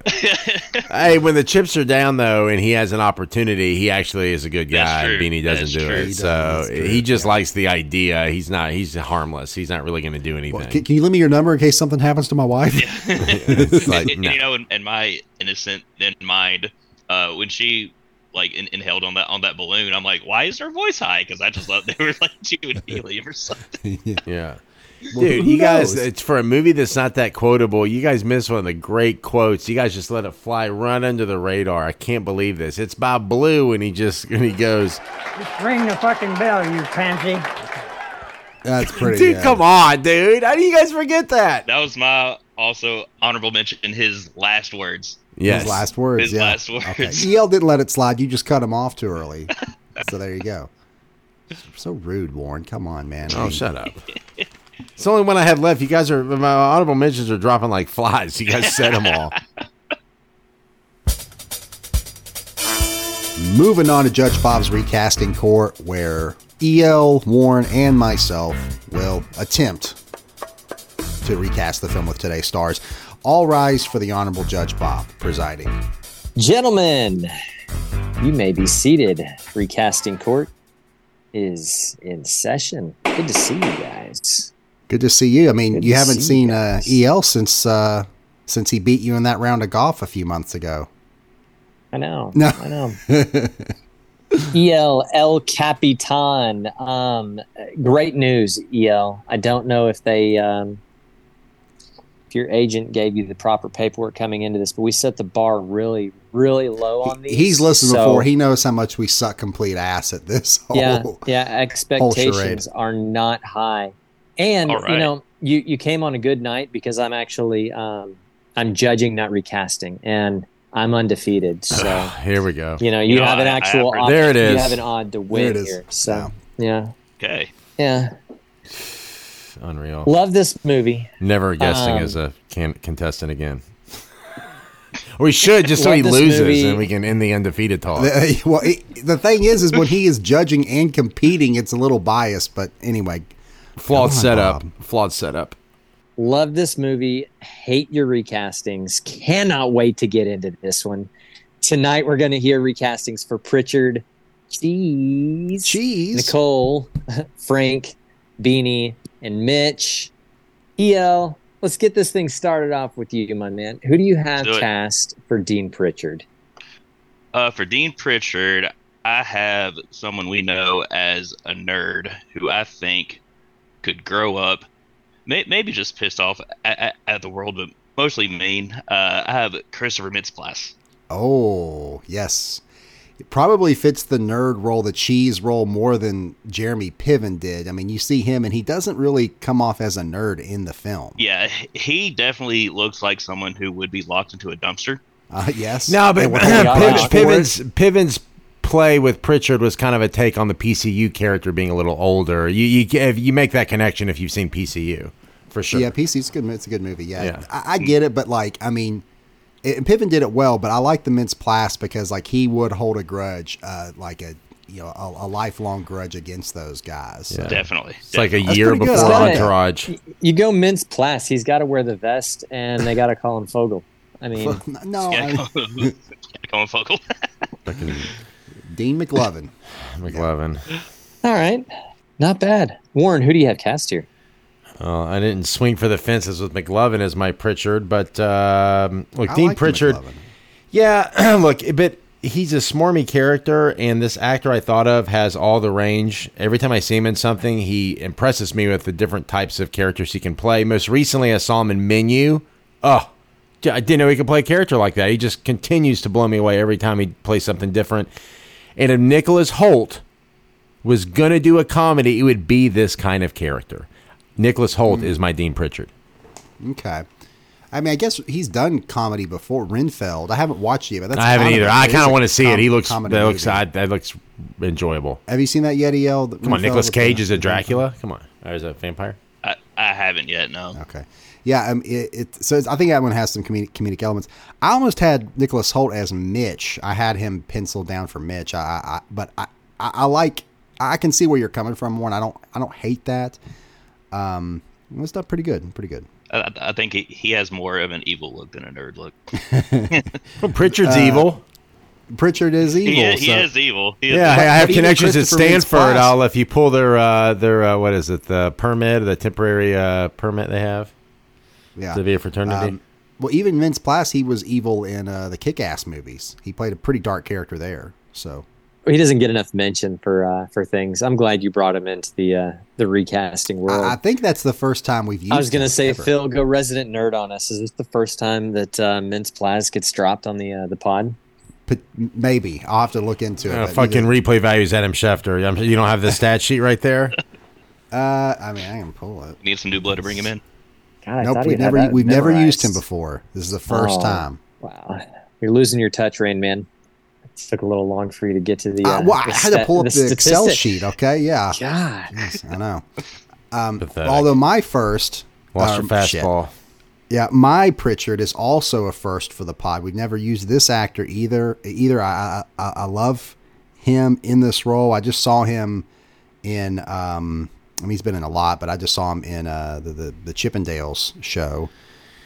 hey, when the chips are down though, and he has an opportunity, he actually is a good That's guy. true. Beanie doesn't That's do true. it, He so doesn't. That's true. he just likes the idea. He's not. He's harmless. He's not really going to do anything. Can, can you leave me your number in case something happens to my wife? *laughs* It's like, and, no. you know, in, in my innocent in mind, uh, when she like in, inhaled on that on that balloon, I'm like, why is her voice high? Because I just thought they were like *laughs* doing helium or something. *laughs* yeah. Well, Dude, who you guys, it's for a movie that's not that quotable. You guys missed one of the great quotes. You guys just let it fly run under the radar. I can't believe this. It's by Blue, and he just and he goes, Just ring the fucking bell, you pansy. That's *laughs* pretty. "Dude, good. come on, dude! How do you guys forget that?" That was my also honorable mention in his last words. Yes. His last words. His yeah. last words. *laughs* Okay. El didn't let it slide. You just cut him off too early. so there you go. *laughs* So rude, Warren. Come on, man. I Oh, mean, shut up. It's the only one I had left. You guys are my honorable mentions are dropping like flies. You guys said them all. *laughs* Moving on to Judge Bob's recasting court, where El, Warren, and myself will attempt to recast the film with today's stars. All rise for the Honorable Judge Bob presiding. Gentlemen, you may be seated. Recasting court is in session. Good to see you guys. Good to see you. I mean, Good you haven't see seen uh, EL since uh, since he beat you in that round of golf a few months ago. I know. No. I know. *laughs* EL El Capitan. Um, great news, EL. I don't know if they, um, if your agent gave you the proper paperwork coming into this, but we set the bar really, really low on these. He's listened so- before. He knows how much we suck complete ass at this. Whole, yeah, *laughs* yeah. Expectations are not high, and All you know, you you came on a good night because I'm actually um, I'm judging, not recasting, and I'm undefeated. *sighs* So Here we go. you know, you, You know, have an I- I actual. have- odd- There it is. You have an odd to win here. So yeah, Okay. yeah. Unreal. Love this movie. Never guessing Um, as a can- contestant again. *laughs* we should just so he loses movie. and we can end the undefeated talk. The, *laughs* well, it, the thing is, is when he is judging and competing, it's a little biased. But anyway, Flawed on, setup. Bob. Flawed setup. Love this movie. Hate your recastings. Cannot wait to get into this one. Tonight we're going to hear recastings for Pritchard, Cheese, Cheese, Nicole, *laughs* Frank, Beanie, and Mitch. El, let's get this thing started off with you, my man. Who do you have do cast for Dean Pritchard? Uh, for Dean Pritchard, I have someone we know as a nerd who I think could grow up, may, maybe just pissed off at, at, at the world, but mostly mean. Uh, I have Christopher Mintz-Plasse. oh yes, it probably fits the nerd role, the cheese role, more than Jeremy Piven did. I mean, you see him, and he doesn't really come off as a nerd in the film. Yeah, he definitely looks like someone who would be locked into a dumpster. Uh, yes, No, but And would hold Piv- grudge for it. Piven's, Piven's play with Pritchard was kind of a take on the PCU character being a little older. You you if you make that connection if you've seen PCU for sure. Yeah, PC's good. It's a good movie. Yeah, Yeah. I, I get it, but like, I mean, it, and Piven did it well. But I like the Mintz-Plasse because like he would hold a grudge, uh, like a you know a, a lifelong grudge against those guys. So. Definitely. It's like a year pretty good. before I like it. Entourage. You go Mintz-Plasse. He's got to wear the vest, and they got to call him Fogell. I mean, *laughs* no, I, call- *laughs* call him Focal. Fucking Dean McLovin. *sighs* McLovin. all right, not bad. Warren, who do you have cast here? Uh, I didn't swing for the fences with McLovin as my Pritchard, but um, look, I Dean like Pritchard. McLovin. Yeah, *clears throat* look, but he's a smarmy character, and this actor I thought of has all the range. Every time I see him in something, he impresses me with the different types of characters he can play. Most recently, I saw him in Menu. Oh, I didn't know he could play a character like that. He just continues to blow me away every time he plays something different. And if Nicholas Hoult was going to do a comedy, it would be this kind of character. Nicholas Hoult is hmm. my Dean Pritchard. Okay. I mean, I guess he's done comedy before. Renfield. I haven't watched it yet, but that's I haven't either. a- I it is kind of want to see it. He looks. comedy That looks. I, that looks enjoyable. Have you seen that yet, El? The Come on, Nicolas Cage is a Dracula. Come on, or is a vampire? I, I haven't yet, no. Okay. Yeah, um, it, it so it's, I think that one has some comedic, comedic elements. I almost had Nicholas Hoult as Mitch. I had him penciled down for Mitch. I, I, I but I, I, I like. I can see where you're coming from, Warren. I don't. I don't hate that. Um, it was done pretty good. Pretty good. I, I think he, he has more of an evil look than a nerd look. *laughs* Well, Pritchard's Uh, evil. Pritchard is evil. He, is, he so- is evil. He is Yeah, I, evil. I have connections at Stanford. I'll if you pull their uh, their uh, what is it the permit, the temporary uh, permit they have. Yeah. To be a fraternity. Um, well, even Mintz-Plasse, he was evil in uh, the Kick-Ass movies. He played a pretty dark character there. So He doesn't get enough mention for uh, for things. I'm glad you brought him into the uh, the recasting world. I, I think that's the first time we've used. I was going to say, ever. Phil, go resident nerd on us. Is this the first time that uh, Mintz-Plasse gets dropped on the uh, the pod? But maybe I'll have to look into it. Uh, but fucking either- replay values Adam Schefter. You don't have the stat sheet right there. *laughs* Uh, I mean, I can pull it. Need some new blood to bring him in. God, I nope, thought we've never we've never used him before. This is the first Oh, time. Wow, you're losing your touch, Rain Man. It took a little long for you to get to the. Uh, Uh, well, I the had to pull up the, Excel sheet. Okay, yeah. God, Jeez, I know. Um, although my first Lost um, your shit. Yeah, my Pritchard is also a first for the pod. We've never used this actor either. Either I I, I I love him in this role. I just saw him in. Um, I mean, he's been in a lot, but I just saw him in uh, the, the the Chippendales show.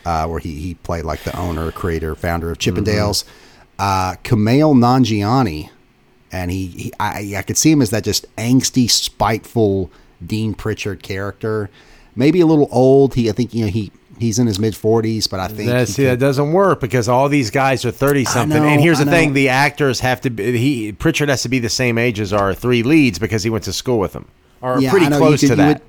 uh, where he he played like the owner, creator, founder of Chippendales. Uh, Kumail Nanjiani, and he, he I, I could see him as that just angsty, spiteful Dean Pritchard character. Maybe a little old. He I think you know he he's in his mid forties, but I think That, see, could- that doesn't work because all these guys are thirty something. know, And here's I the thing: the actors have to. be He Pritchard has to be the same age as our three leads because he went to school with them, or Yeah, pretty close you to that, would-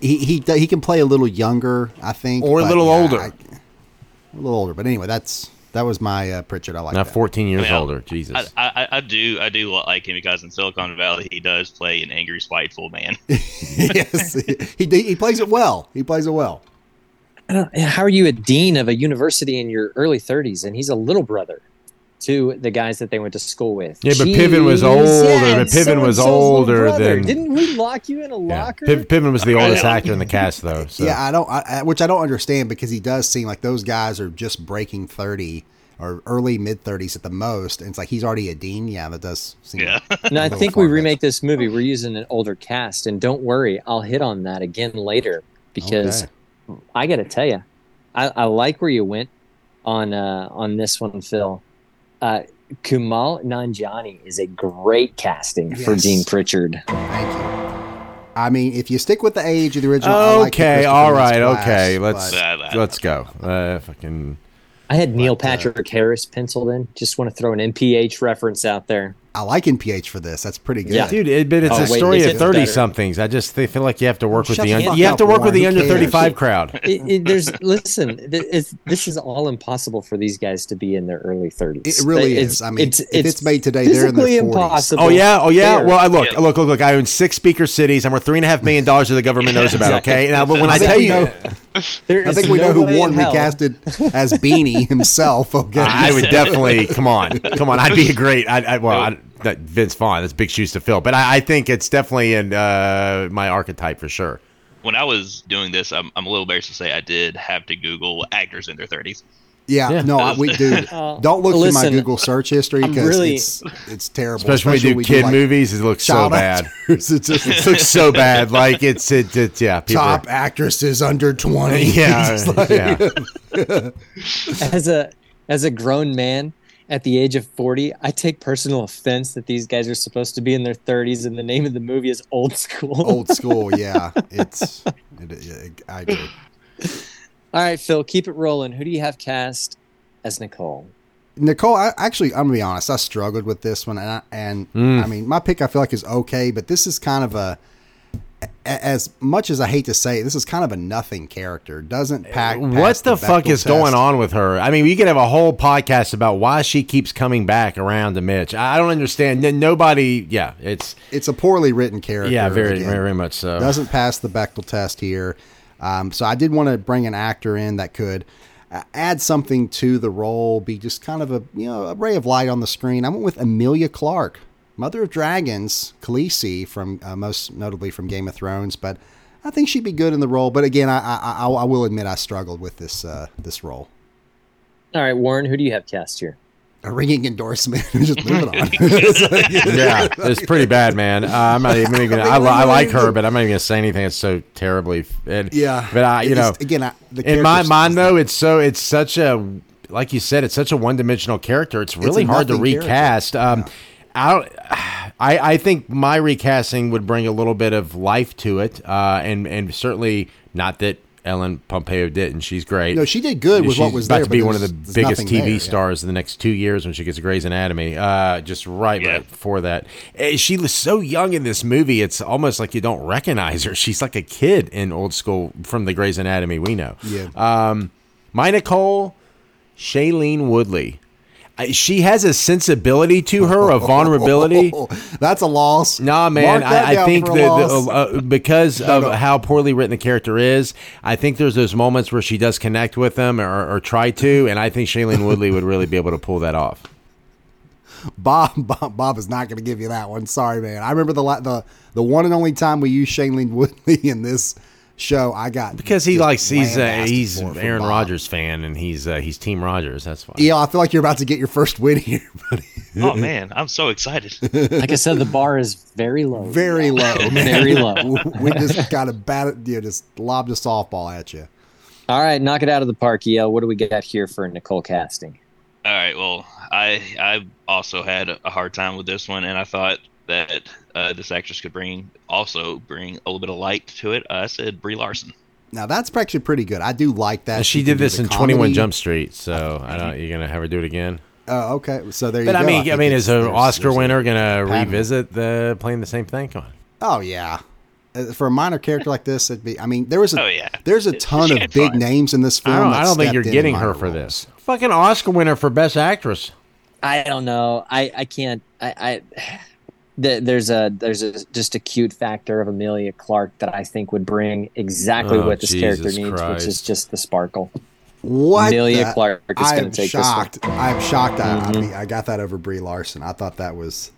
he he he can play a little younger, I think, or a little yeah, older. I- a little older. But anyway, that's that was my uh, Pritchard. I like now that. fourteen years Yeah. older. Jesus. I, I, I do I do like him because in Silicon Valley he does play an angry, spiteful man. *laughs* *laughs* yes, he he plays it well. He plays it well. How are you a dean of a university in your early 30s and he's a little brother to the guys that they went to school with? Yeah, but Piven was Jeez, older, yeah, but Piven was so-and-so's older than- Didn't we lock you in a Yeah. locker? Piv- Piven was the oldest actor in the cast, though. So. Yeah, I don't, I, I- which I don't understand because he does seem like those guys are just breaking thirty or early mid thirties at the most, and it's like he's already a dean. Yeah, that does seem. Yeah. No, I think we remake this movie. We're using an older cast, and don't worry, I'll hit on that again later because Okay. I got to tell you, I, I like where you went on uh, on this one, Phil. Uh, Kumail Nanjiani is a great casting for Dean Pritchard. Thank you. I mean, if you stick with the age of the original, I like the Okay, Christopher all Nolan right, splash, okay. Let's but- let's go. Uh, fucking. I had Neil But, uh, Patrick Harris penciled in. Just want to throw an NPH reference out there. I like NPH for this. That's pretty good. Yeah. Dude, it, but it's Oh, a wait, story it of thirty better. somethings. I just they feel like you have to work with Shut the, the un- fuck you have to work with the under thirty five crowd. *laughs* It, it, there's listen. th- this is all impossible for these guys to be in their early 30s. It really It's- is. I mean, if it's made today, they're in their physically 40s. impossible. Oh yeah, oh yeah. There. Well, I look, Yeah. look, look, look. I own six speaker cities. I'm worth three and a half million dollars that the government knows about. Okay, now, but when I, I tell you, know- There I think we no know who way in Warren recasted as Beanie himself. Okay, I would definitely come on, come on. I'd be a great. I, I well, I, that Vince Vaughn. That's big shoes to fill. But I, I think it's definitely in uh, my archetype for sure. when I was doing this, I'm, I'm a little embarrassed to say I did have to Google actors in their 30s. Yeah, Yeah. no, I, we *laughs* do. Uh, *laughs* Don't look through my Google search history because really- it's it's terrible. Especially when we do kid like, movies, it looks so bad. actors. *laughs* It's just It looks so bad. Like it's it, it's yeah. People top are- actresses under twenty. Yeah, like- yeah. as a as a grown man at the age of 40 i take personal offense that these guys are supposed to be in their 30s and the name of the movie is old school Old school, *laughs* yeah. It's it, it, I agree. all right phil keep it rolling who do you have cast as nicole Nicole, I, actually, I'm gonna be honest. I struggled with this one, and I, and Mm. I mean, my pick I feel like is okay, but this is kind of a, a- as much as I hate to say, it, this is kind of a nothing character. Doesn't pack. What pass the fuck is going on with her? I mean, we could have a whole podcast about why she keeps coming back around to Mitch. I don't understand. Nobody, yeah, it's It's a poorly written character. yeah, very, again. very, very much so. doesn't pass the Bechdel test here. Um, so I did want to bring an actor in that could uh, add something to the role, be just kind of a you know a ray of light on the screen. I went with Emilia Clarke, Mother of Dragons, Khaleesi from uh, most notably from Game of Thrones, but I think she'd be good in the role. But again, I I, I, I will admit I struggled with this uh, this role. all right warren who do you have cast here A ringing endorsement. *laughs* just move it on. *laughs* Yeah, it's pretty bad, man. Uh, I'm not even gonna. I, li- I like her, but I'm not even gonna say anything. It's so terribly. And, Yeah, but I, you It's- know, again, I, the in my mind though, it's so it's such a like you said, it's such a one dimensional character. It's really a hard to nothing character. recast. Um, I don't. *sighs* I, I think my recasting would bring a little bit of life to it, uh, and and certainly not that Ellen Pompeo didn't. She's great. No, she did good with She's what was about there, to be one of the there's- there's biggest TV there, yeah. stars in the next two years when she gets Grey's Anatomy. Uh, just right, right before that, Eh, she was so young in this movie. It's almost like you don't recognize her. She's like a kid in old school from the Grey's Anatomy we know. Yeah. Um, my Nicole, Shailene Woodley. She has a sensibility to her, a vulnerability. *laughs* That's a loss. Nah, man. I, I think that the, uh, because No, of no. how poorly written the character is, I think there's those moments where she does connect with them or, or try to, and I think Shailene Woodley would really be able to pull that off. Bob, Bob, Bob is not going to give you that one. Sorry, man. I remember the the the one and only time we used Shailene Woodley *laughs* in this show. I got Because he just likes he's uh, he's for Aaron Bob. Rodgers fan and he's uh, he's Team Rodgers. That's why. Yeah, I feel like you're about to get your first win here, *laughs* buddy. Oh man, I'm so excited. *laughs* like i said the bar is very low Very low, *laughs* very low we just got to bat it, you know, just lobbed a softball at you. All right, knock it out of the park, EL. What do we got here for Nicole casting? All right. Well, I I also had a hard time with this one, and I thought that uh, this actress could bring also bring a little bit of light to it. I said Brie Larson. Now that's actually pretty good. I do like that. And she can did this in Twenty One. Jump Street, so I don't. You're gonna have her do it again. Oh, okay. So there you But go. I mean, I, think mean, is an Oscar there's winner gonna pattern. revisit the playing the same thing? Come on. Oh yeah. Uh, For a minor character like this, it'd be. I mean, there was a Oh, yeah. there's a ton she of big fun. names in this film. I don't. that I don't think you're getting her for roles. this. Fucking Oscar winner for Best Actress. I don't know. I I can't. I. I th- there's a there's a just a cute factor of Emilia Clarke that I think would bring exactly Oh, what this character Jesus needs, which is just the sparkle. What? Emilia the- Clarke is gonna am take this one. shocked. I'm shocked. I, I, Mhm. mean, I got that over Brie Larson. I thought that was.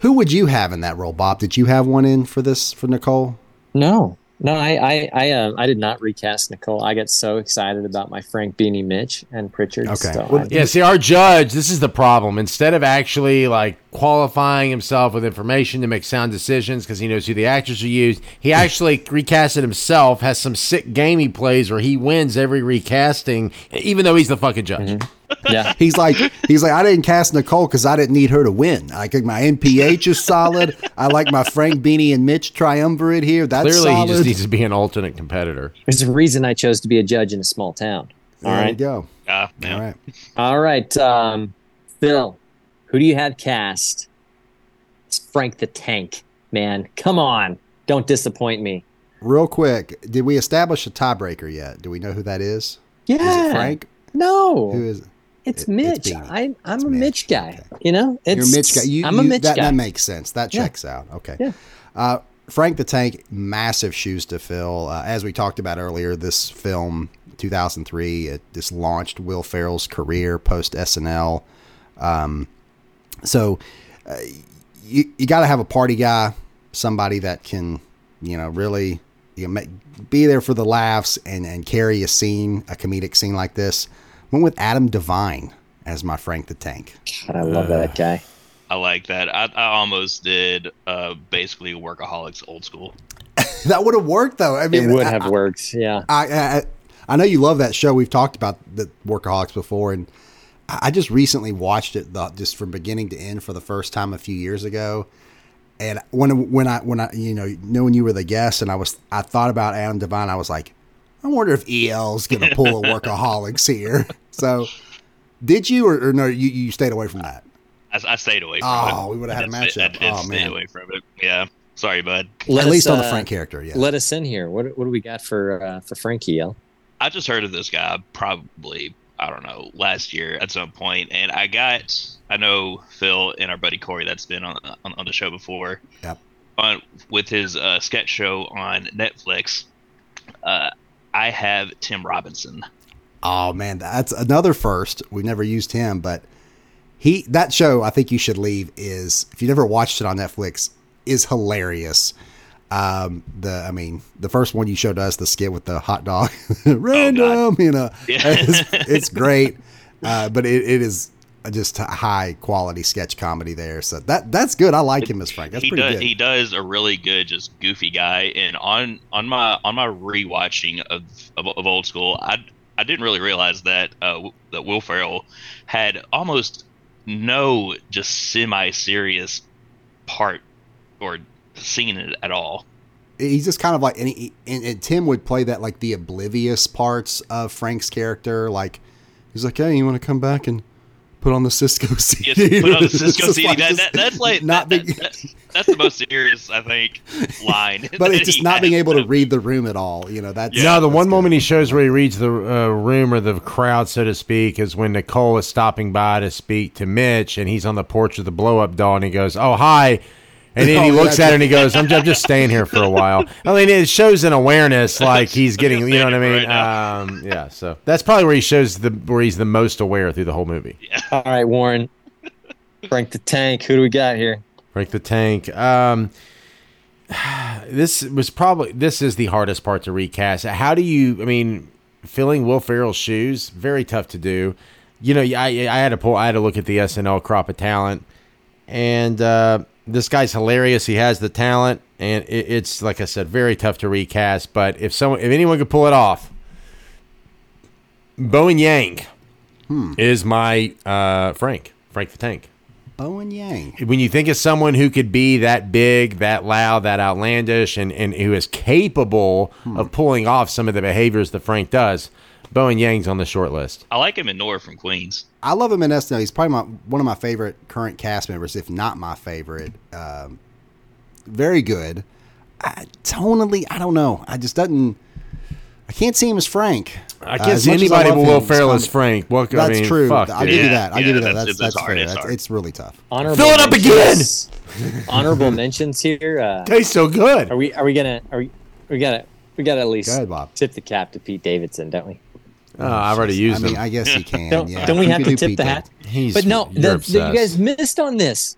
Who would you have in that role, Bob? Did you have one in for this for Nicole? No, no, I I I, um, I did not recast Nicole. I got so excited about my Frank Beanie Mitch and Pritchard. Okay. so Well, Yeah, see, our judge, this is the problem. Instead of actually like qualifying himself with information to make sound decisions because he knows who the actors are used, he actually recasted himself, has some sick game he plays where he wins every recasting, even though he's the fucking judge. Yeah. *laughs* He's like, he's like, I didn't cast Nicole because I didn't need her to win. I think my NPH is solid. I like my Frank Beanie and Mitch triumvirate here. That's Clearly, solid. he just needs to be an alternate competitor. There's a reason I chose to be a judge in a small town. All there you right. go. Uh, All right. All right. Um, Phil, who do you have cast? It's Frank the Tank, man. Come on. Don't disappoint me. Real quick, did we establish a tiebreaker yet? Do we know who that is? Is Yeah. it Frank? No. Who is it? It's It- Mitch. it's Beanie. I, I'm a Mitch guy. You know, it's, You're a Mitch guy. You, I'm a Mitch that, guy. that makes sense. That Yeah. checks out. Okay. Yeah. Uh, Frank the Tank, massive shoes to fill. Uh, as we talked about earlier, this film, 2003, it just launched Will Ferrell's career post SNL. Um, so uh, you you got to have a party guy, somebody that can, you know, really you know, make, be there for the laughs and and carry a scene, a comedic scene like this. Went with Adam Devine as my Frank the Tank. God, I love that guy. I like that. I, I almost did uh, basically Workaholics old school. *laughs* that would have worked though. I mean, it would I- have worked. Yeah. I, I I know you love that show. We've talked about the Workaholics before, and I I just recently watched it the, just from beginning to end for the first time a few years ago. And when when I when I you know knowing you were the guest, and I was I thought about Adam Devine, I was like, I wonder if EL's gonna pull a Workaholics here. So, did you or, or no? You you stayed away from that. I, I stayed away from it. Oh, we would've had a did stay- I did Oh, stay man. away from it. Yeah. Sorry, bud. Let At least on the uh, Frank character, yeah. Let us in here. What what do we got for uh, for Frankie? El? I just heard of this guy probably I don't know last year at some point, and I got I know Phil and our buddy Corey that's been on on, on the show before. Yep. On with his uh, sketch show on Netflix, uh, I have Tim Robinson. Oh man, that's another first. We've never used him, but he that show I think you should leave is if you never watched it on Netflix is hilarious. Um, the I mean the first one you showed us the skit with the hot dog *laughs* random, you know, Yeah. *laughs* it's, it's great, *laughs* uh, but it, it is just high quality sketch comedy there. So that that's good. I like him as Frank. That's he pretty does good. he does a really good just goofy guy and on on my on my rewatching of of, of old school i i didn't really realize that uh that will ferrell had almost no just semi-serious part or scene it at all he's just kind of like and, he, and, and tim would play that like the oblivious parts of frank's character like he's like hey you want to come back and put on the cisco *laughs* cd Yes, put on the *laughs* Cisco just CD. like that, that, that's like not that, being, that- that- that's the most serious i think *laughs* line but it's just not being able to read the room at all you know that's no, the that's one good. moment he shows where he reads the uh, room or the crowd, so to speak, is when Nicole is stopping by to speak to Mitch, and he's on the porch of the blow up doll, and he goes, "Oh hi," and then he *laughs* Oh, looks at her and he goes, "I'm, I'm just staying here for a while." I mean, it shows an awareness, *laughs* like he's getting, you know what I mean? Um, yeah. So that's probably where he shows the where he's the most aware through the whole movie. All right, Warren. Frank the Tank. Who do we got here? Frank the Tank. Um, this was probably this is the hardest part to recast. How do you? I mean, filling Will Ferrell's shoes very tough to do. You know, I I had to pull. I had to look at the SNL crop of talent, and uh, this guy's hilarious. He has the talent, and it, it's like I said, very tough to recast. But if someone, if anyone could pull it off, Bowen Yang Hmm. is my uh, Frank, Frank the Tank. Bowen Yang. When you think of someone who could be that big, that loud, that outlandish, and, and who is capable Hmm. of pulling off some of the behaviors that Frank does, Bowen Yang's on the short list. I like him in Nora from Queens. I love him in SNL. He's probably my, one of my favorite current cast members, if not my favorite. Um, very good. I, tonally, I don't know. I just doesn't. I can't see him as Frank. I Uh, can't as see much as anybody love but Will Ferrell as Frank. What- I that's mean, true. fuck, I'll dude. give you that. I'll yeah, give you that. that's- That's it's that's, fair. it's That's, it's really tough. Honorable Fill it up mentions- honorable mentions here. Uh, Tastes so good. Are we? Are we gonna? Are we? We gotta. We gotta at least Go ahead, Bob. tip the cap to Pete Davidson, don't we? Oh, I've already used I mean. I guess you *laughs* can. Don't, yeah. don't we have to tip the hat? He's- but no, you're the, the- you guys missed on this.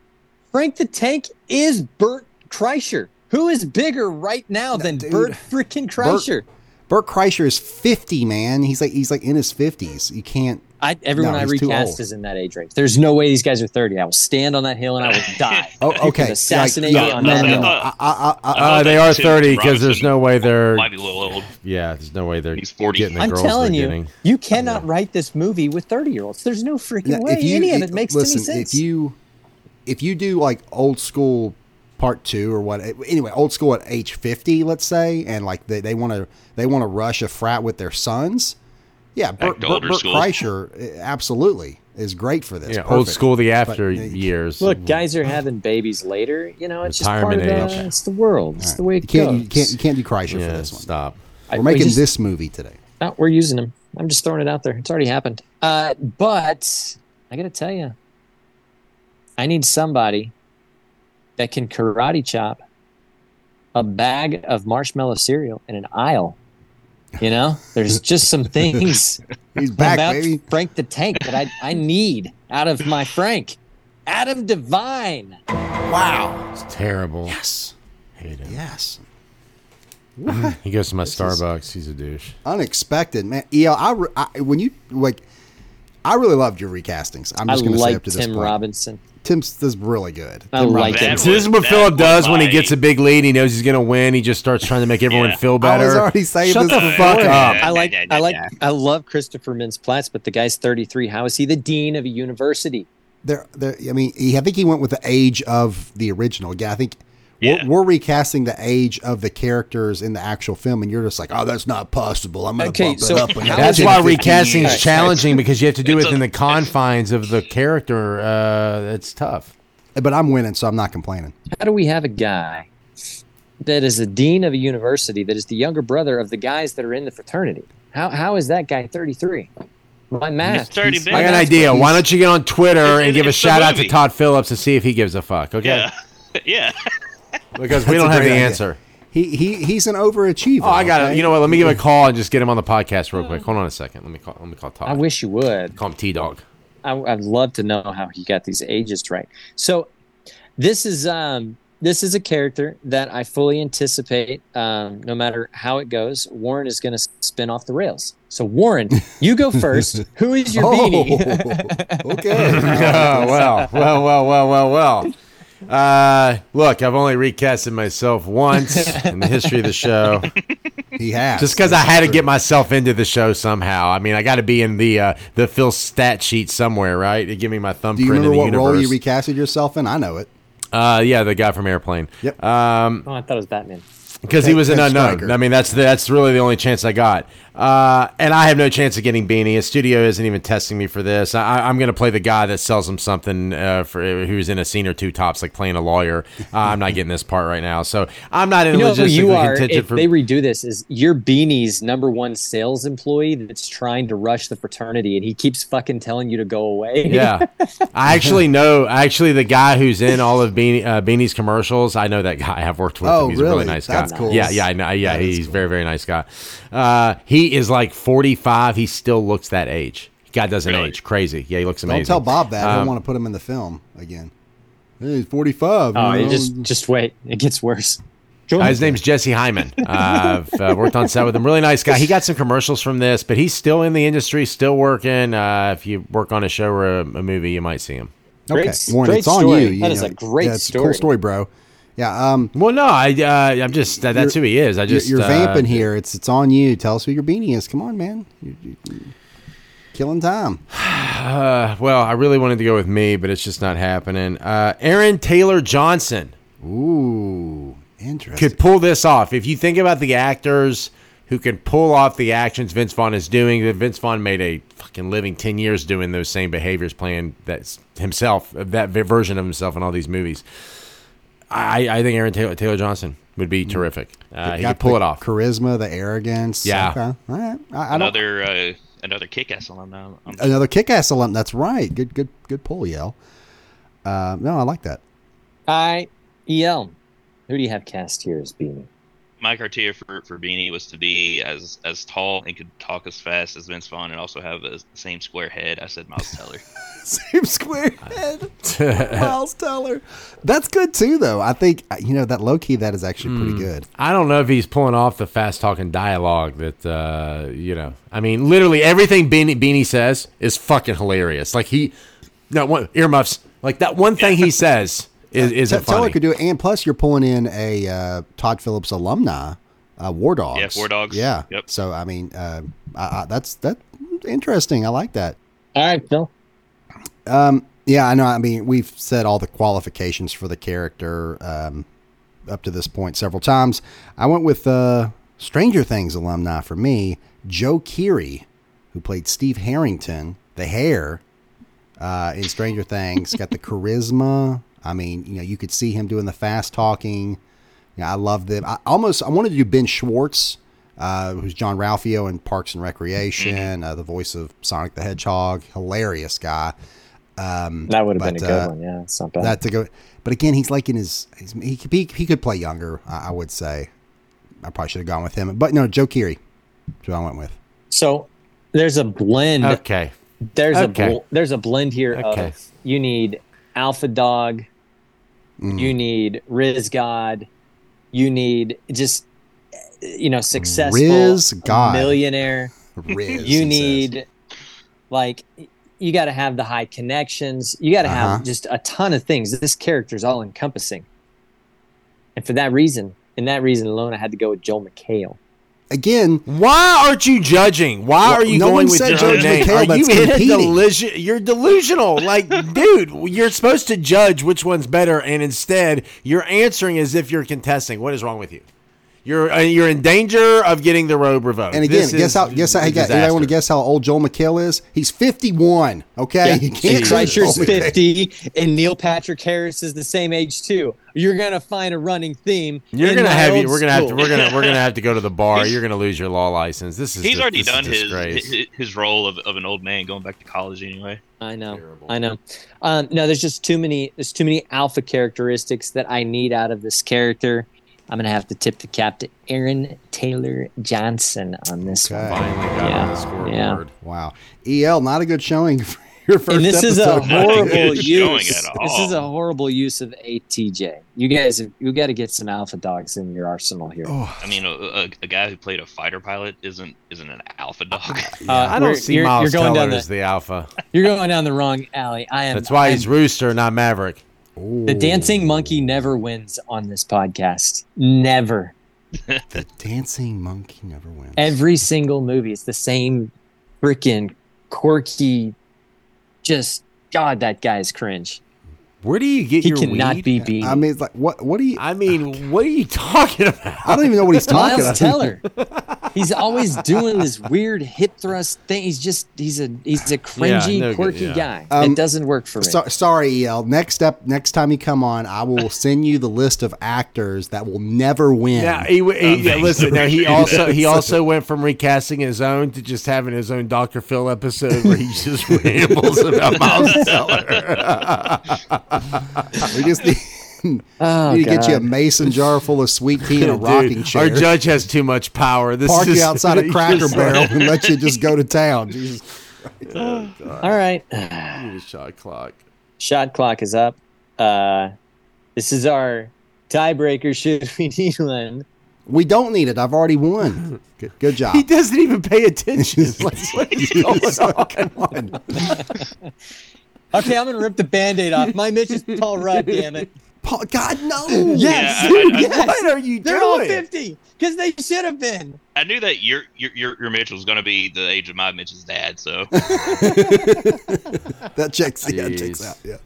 Frank the Tank is Bert Kreischer. Who is bigger right now than dude. Bert freaking Kreischer? Bert Kreischer is fifty, man. He's like he's like in his fifties. You can't. I, everyone No, I recast is in that age range. There's no way these guys are 30. I will stand on that hill and I will *laughs* die. Oh, okay. assassinate Like, me on no, that no, hill. no. I, I, I, I Uh, they are 30 because there's no way they're. Might be a little old. Yeah, there's no way they're He's 40. getting the I'm girls telling you, getting. you cannot write this movie with 30 year olds. There's no freaking Now, way any of it makes listen, any sense. If you if you do like old school part two or what anyway, old school at age fifty, let's say, and like they they want to they want to rush a frat with their sons. Yeah, Bert, to Bert, older Bert. Kreischer uh, absolutely is great for this. Yeah, old school, the after But, years. Look, guys are having babies later. You know, it's just part of Retirement the, age. it's the world. It's the way You it can't, goes. you can't you can't do Kreischer yeah, for this one. stop. We're we making just- this movie today. No, we're using them. I'm just throwing it out there. It's already happened. Uh, but I got to tell you, I need somebody that can karate chop a bag of marshmallow cereal in an aisle. You know, there's just some *laughs* things He's back, about baby. Frank the Tank that I, I need out of my Frank. Adam Devine. Wow. It's terrible. Yes. Hate him. Yes. Mm, he goes to my This Starbucks. He's a douche. Unexpected, man. Yeah, I, re- I when you like, I really loved your recastings. I'm just going to say like up to this Tim point. Robinson. Tim's this is really good. I Tim like Robinson. him. So this is what Philip does when he gets a big lead. He knows he's going to win. He just starts trying to make everyone Yeah. feel I better. was already saying Shut this the fuck up. I like, Yeah, yeah, I like. I love Christopher Mintz-Plasse, but the guy's 33. How is he the dean of a university? There, there. I mean, he, I think he went with the age of the original. Yeah, I think Yeah. we're, we're recasting the age of the characters in the actual film, and you're just like, oh, that's not possible. I'm going to Okay, bump so it up. another That's why recasting is challenging because you have to do It's it a- in the confines of the character. Uh, it's tough. But I'm winning, so I'm not complaining. How do we have a guy that is the dean of a university that is the younger brother of the guys that are in the fraternity? How how is that guy 33? My math. He's 30. I got an idea. Why don't you get on Twitter It's- and give a it's the shout out to. Todd Phillips and see if he gives a fuck? Okay, Yeah. *laughs* yeah. Because we don't have the idea. answer. He he he's an overachiever. Oh, I got okay? it. You know what? Let me give him a call and just get him on the podcast real quick. Hold on a second. Let me call. Let me call Todd. I wish you would. call him T Dog. I, I'd love to know how he got these ages right. So this is um this is a character that I fully anticipate. Um, no matter how it goes, Warren is going to spin off the rails. So Warren, you go *laughs* first. Who is your beanie? Oh, *laughs* okay. *laughs* oh, well, well, well, well, well, well. Uh, look, I've only recasted myself once in the history of the show. he has Just because I That's had to get myself into the show somehow. I mean, I got to be in the uh, the Phil stat sheet somewhere, right? To give me my thumbprint. Do you thumbprint in remember the what universe. role you recasted yourself in? I know it. uh, yeah, the guy from Airplane. Yep. Um, oh, I thought it was Batman. because he was an unknown. Stryker. I mean, that's that's really the only chance I got. Uh, and I have no chance of getting Beanie. His studio isn't even testing me for this. I, I'm going to play the guy that sells him something uh, for who's in a scene or two tops, like playing a lawyer. Uh, I'm not getting this part right now, so I'm not in You know a who you are, contingent if for. they redo this is your beanie's number one sales employee that's trying to rush the fraternity and he keeps fucking telling you to go away. yeah, *laughs* I actually know. Actually, the guy who's in all of Beanie, uh, Beanie's commercials, I know that guy. I've worked with Oh, him. He's a really really? nice That's guy. cool. Yeah, yeah, I know. Yeah, That is he's cool. very, very nice guy. Uh, he is like 45. He still looks that age. God doesn't Really? age. Crazy. Yeah, he looks amazing. Don't tell Bob that. I Um, don't want to put him in the film again. Hey, he's 45. Oh, you you know? just just wait. It gets worse. Go Uh, his name's Jesse Hyman. Uh, I've uh, worked on set with him. Really nice guy. He got some commercials from this, but he's still in the industry, still working. Uh, if you work on a show or a, a movie, you might see him. Okay, Great- Warren, great it's on story. you. you That is know. a great yeah, it's A cool story. story, bro. Yeah. Um, Well, no, I, uh, I'm just that, that's who he is. I you're- just you're, uh, vamping here. It's it's on you. Tell us who your beanie is. Come on, man. You- you- killing time. *sighs* Uh, well, I really wanted to go with me, but it's just not happening. Uh, Aaron Taylor Johnson. Ooh, interesting. Could pull this off. If you think about the actors who can pull off the actions Vince Vaughn is doing, that Vince Vaughn made a fucking living 10 years doing those same behaviors, playing that himself, that version of himself in all these movies. I, I think Aaron Taylor, Taylor Johnson would be terrific. Uh, he could pull it off. Charisma, the arrogance. Yeah. Okay. All right. I, I another uh, another kick-ass alumni. I'm another kick-ass alum. That's right. Good, good, good pull, Yell. Uh, no, I like that. I EL. Who do you have cast here as Beanie? My criteria for, for Beanie was to be as as tall and could talk as fast as Vince Vaughn and also have the same square head. I said Miles Teller. *laughs* Same square head. *laughs* Miles Teller. That's good too, though. I think you know that low key. That is actually pretty Hmm. good. I don't know if he's pulling off the fast talking dialogue that uh, you know. I mean, literally everything Beanie, Beanie says is fucking hilarious. Like he, no one earmuffs. Like that one thing he *laughs* says is is Te- it Teller funny? could do it, and plus you're pulling in a uh, Todd Phillips alumni, uh, War Dogs. Yeah, War Dogs. Yeah. Yep. So I mean, uh, I, I, that's that interesting. I like that. All right, Phil. Um, yeah, I know. I mean, we've said all the qualifications for the character um, up to this point several times. I went with uh, Stranger Things alumni for me, Joe Keery, who played Steve Harrington, the hair uh, in Stranger Things, got the *laughs* charisma. I mean, you know, you could see him doing the fast talking. You know, I love them. I almost I wanted to do Ben Schwartz, uh, who's Jean-Ralphio in Parks and Recreation, uh, the voice of Sonic the Hedgehog, hilarious guy. Um, That would have been a good uh, one. Yeah, it's not bad. That to go, but again, he's like in his, he's, he could be, he could play younger. I, I would say, I probably should have gone with him, but no, Joe Keery, that's who I went with. So there's a blend. Okay. There's Okay. a bl- there's a blend here Okay. of you need Alpha Dog, Mm. you need Riz God, you need just you know successful Riz God. millionaire. Riz, you need like you got to have the high connections. You got to Uh-huh. have just a ton of things. This character is all encompassing, and for that reason, and that reason alone, I had to go with Joel McHale. Again, Why aren't you judging? Why Well, are you no going with your George? McHale, Are you that's in a delusion? You're delusional. Like, *laughs* dude, you're supposed to judge which one's better, and instead you're answering as if you're contesting. What is wrong with you? You're uh, you're in danger of getting the robe revoked. And again, This guess how? Guess how? Hey, guys, anybody want to guess how old Joel McHale is? He's fifty-one. Okay, you can't. say Kreischer's 50 and Neil Patrick Harris is the same age too. You're gonna find a running theme. You're gonna have you. We're gonna have to. We're gonna we're gonna *laughs* have to go to the bar. He's- You're gonna lose your law license. This is. He's just- already done his, his his role of, of an old man going back to college anyway. I know. I know. Um, no, there's just too many. There's too many alpha characteristics that I need out of this character. I'm gonna have to tip the cap to Aaron Taylor Johnson on this one. Finally got on the scoreboard. Wow. El, not a good showing *laughs* for your first and this is a horrible use. This is a horrible use of ATJ. You guys, you got to get some alpha dogs in your arsenal here. Oh. I mean, a, a, a guy who played a fighter pilot isn't isn't an alpha dog. *laughs* Uh, I don't see you're- Miles you're going Teller down as the- the alpha. You're going down the wrong alley. I am. That's why I he's Rooster, not Maverick. The dancing monkey never wins on this podcast. Never. *laughs* the dancing monkey never wins. Every single movie, it's the same freaking quirky. Just God, that guy's cringe. Where do you get He your cannot weed? be beat. I mean, it's like what? What do you? I mean, what are you talking about? I don't even know what he's talking Miles about. Teller. He's always doing this weird hip thrust thing. He's just he's a he's a cringy, no good, quirky yeah. guy. Um, it doesn't work for me. So, sorry, El. Next step, next time you come on, I will send you the list of actors that will never win. Yeah, he, he, yeah, thanks. listen. Now he *laughs* also he also went from recasting his own to just having his own Dr. Phil episode where he just *laughs* rambles about Miles Teller. *laughs* *laughs* we just need, *laughs* Oh, need to get you a mason jar full of sweet tea and a *laughs* Dude, rocking chair. Our judge has too much power. This park is you outside a Cracker Barrel and let you just go to town. Jesus. All right. You shot clock. Shot clock is up. Uh, this is our tiebreaker. Should we need one? We don't need it. I've already won. Good, good job. He doesn't even pay attention. Like, what is going on? Come on. Okay, I'm gonna rip the band-aid off. My Mitch is Paul Rudd. Damn it. Paul, God no. *laughs* Yes, Yeah, I- I- yes. What are you They're all 50 because they should have been. I knew that your your your, your Mitch was going to be the age of my Mitch's dad. So *laughs* That checks. Yeah, Jeez. checks out. Yeah.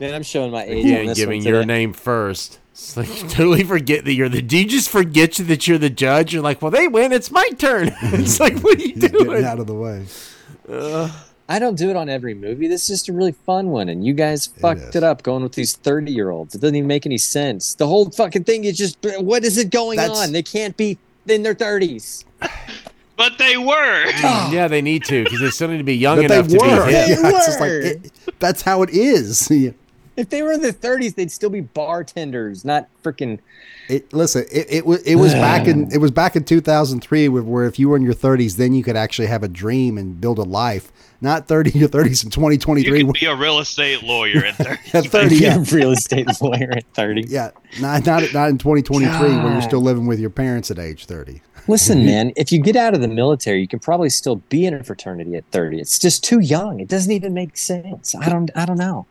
Man, I'm showing my age on this giving one your name first. It's like you totally forget that you're the. Do you just forget that you're the judge? You're like, well, they win. It's my turn. *laughs* it's like, what are you He's getting doing? out of the way. I don't do it on every movie. This is just a really fun one, and you guys fucked it, up going with these 30 year olds. It doesn't even make any sense. The whole fucking thing is just what is it going That's- on? They can't be in their 30s. but they were. Oh. yeah, they need to because they still need to be young But they enough to be hip. *laughs* Yeah, it's just like it, that's how it is. *laughs* Yeah. If they were in their 30s, they'd still be bartenders, not freaking. It, listen, it, it was it was back in *sighs* it was back in 2003 where, where if you were in your 30s, then you could actually have a dream and build a life. Not 30 to 30s in 2023. You could be a real estate lawyer at *laughs* 30. At 30, yeah. real estate lawyer at 30. *laughs* Yeah, not not not in 2023 where you're still living with your parents at age 30. Listen, *laughs* man, if you get out of the military, you can probably still be in a fraternity at 30. It's just too young. It doesn't even make sense. I don't I don't know.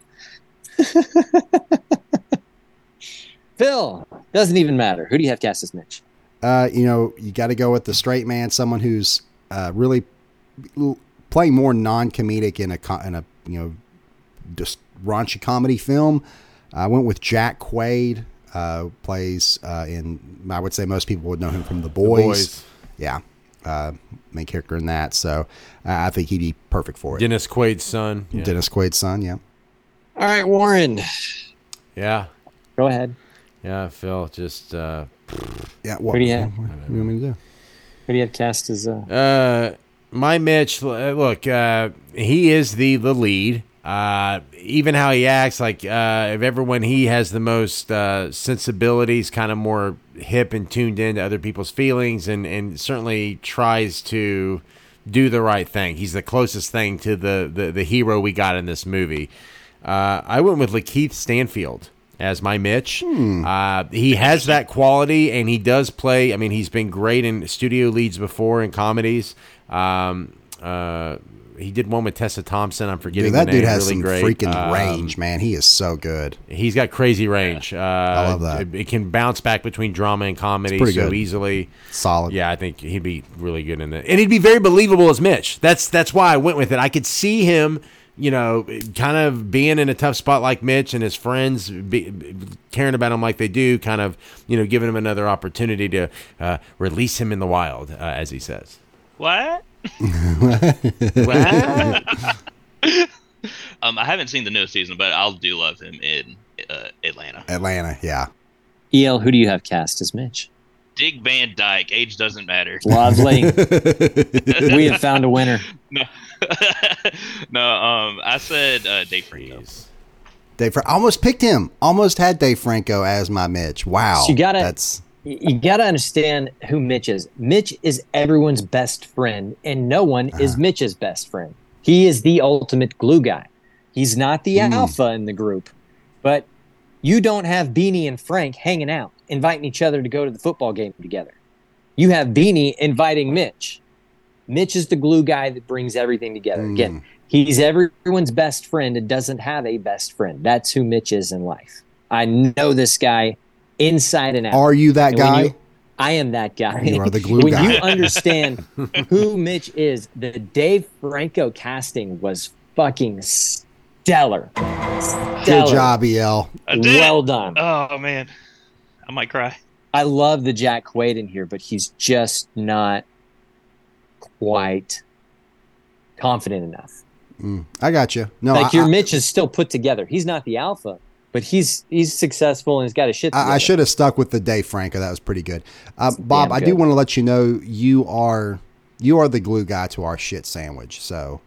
Phil, doesn't even matter. Who do you have cast as Mitch? Uh, you know, you got to go with the straight man, someone who's uh, really l- playing more non-comedic in a in a you know just raunchy comedy film. I went with Jack Quaid. Uh, plays uh, in I would say most people would know him from The Boys. Boys. Yeah, uh, main character in that. So uh, I think he'd be perfect for it. Dennis Quaid's son. Yeah. Dennis Quaid's son. Yeah. All right, Warren. Yeah. Go ahead. Yeah, Phil. Just uh, Yeah. Who do you have? What, what do you want me to do? Who do you have cast as uh Uh, my Mitch, uh, look, uh, he is the the lead. Uh, even how he acts, like uh, of everyone, he has the most uh, sensibilities, kind of more hip and tuned into other people's feelings, and and certainly tries to do the right thing. He's the closest thing to the the, the hero we got in this movie. Uh, I went with Lakeith Stanfield as my Mitch. Uh, he has that quality, and he does play. I mean, he's been great in studio leads before in comedies. Um, uh, he did one with Tessa Thompson. I'm forgetting Dude, that the name. dude has really some great. freaking Um, range, man. He is so good. He's got crazy range. Uh, I love that. It, it can bounce back between drama and comedy so good. easily. Solid. Yeah, I think he'd be really good in that, and he'd be very believable as Mitch. That's that's why I went with it. I could see him, you know, kind of being in a tough spot like Mitch, and his friends be, caring about him like they do, kind of, you know, giving him another opportunity to uh, release him in the wild, uh, as he says. What? *laughs* What? *laughs* um, I haven't seen the newest season, but I'll do love him in uh, Atlanta. Atlanta, yeah. EL, who do you have cast as Mitch? Dick Van Dyke. Age doesn't matter. *laughs* Lovely. we have found a winner. No, no. Um, I said uh, Dave Franco. Dave, Fra- almost picked him. Almost had Dave Franco as my Mitch. Wow. So you got it. That's you you gotta understand who Mitch is. Mitch is everyone's best friend, and no one is Uh-huh. Mitch's best friend. He is the ultimate glue guy. He's not the Hmm. alpha in the group, but you don't have Beanie and Frank hanging out, inviting each other to go to the football game together. You have Beanie inviting Mitch. Mitch is the glue guy that brings everything together. Hmm. Again, he's everyone's best friend and doesn't have a best friend. That's who Mitch is in life. I know this guy inside and out. Are you that And guy? you- I am that guy. You are the glue when guy. you understand *laughs* who Mitch is, the Dave Franco casting was fucking stellar. good job, El. Well done. Oh man, I might cry. I love the Jack Quaid in here, but he's just not quite confident enough. Mm, I got you. No, like I, your I- Mitch is still put together. He's not the alpha, but he's he's successful and he's got a shit. I, I should have stuck with the day, Franco. That was pretty good. Uh, Bob, damn I do want to let you know you are you are the glue guy to our shit sandwich. So,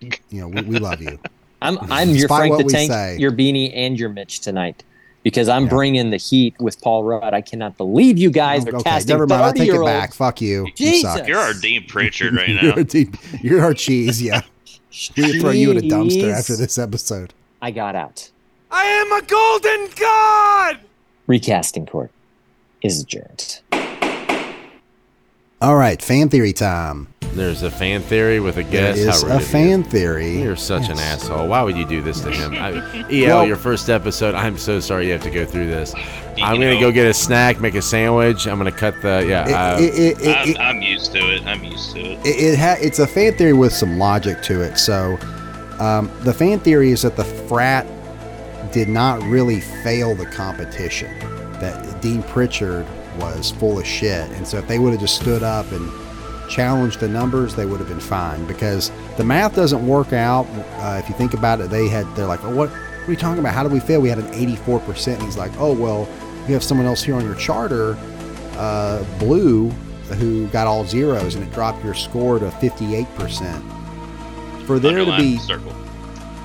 you know, we, we love you. *laughs* I'm I'm your Despite Frank the Tank, say. your Beanie, and your Mitch tonight because I'm bringing the heat with Paul Rudd. I cannot believe you guys are Okay, casting never mind. I 30 take it back. Fuck you. You Jesus. suck. You're our Dean Pritchard right *laughs* now. You're, deep, you're our cheese. Yeah, *laughs* we throw you in a dumpster after this episode. I got out. I am a golden god! Recasting court is adjourned. All right, fan theory time. There's a fan theory with a There guess. is How a of you. fan theory. You're such an asshole. Why would you do this to him? I, *laughs* EL, Well- your first episode. I'm so sorry you have to go through this. I'm gonna know- go get a snack, make a sandwich. I'm gonna cut the yeah. uh, It- it- it- I'm, it- I'm used to it. I'm used to it. it, it ha- it's a fan theory with some logic to it. So, um, the fan theory is that the frat did not really fail the competition. That Dean Pritchard was full of shit, and so if they would have just stood up and challenged the numbers, they would have been fine. Because the math doesn't work out. Uh, if you think about it, they had they're like, oh, what? What are you talking about? How did we fail? We had an 84%. And he's like, oh well, you have someone else here on your charter, uh, Blue, who got all zeros, and it dropped your score to 58%. For there to be circle.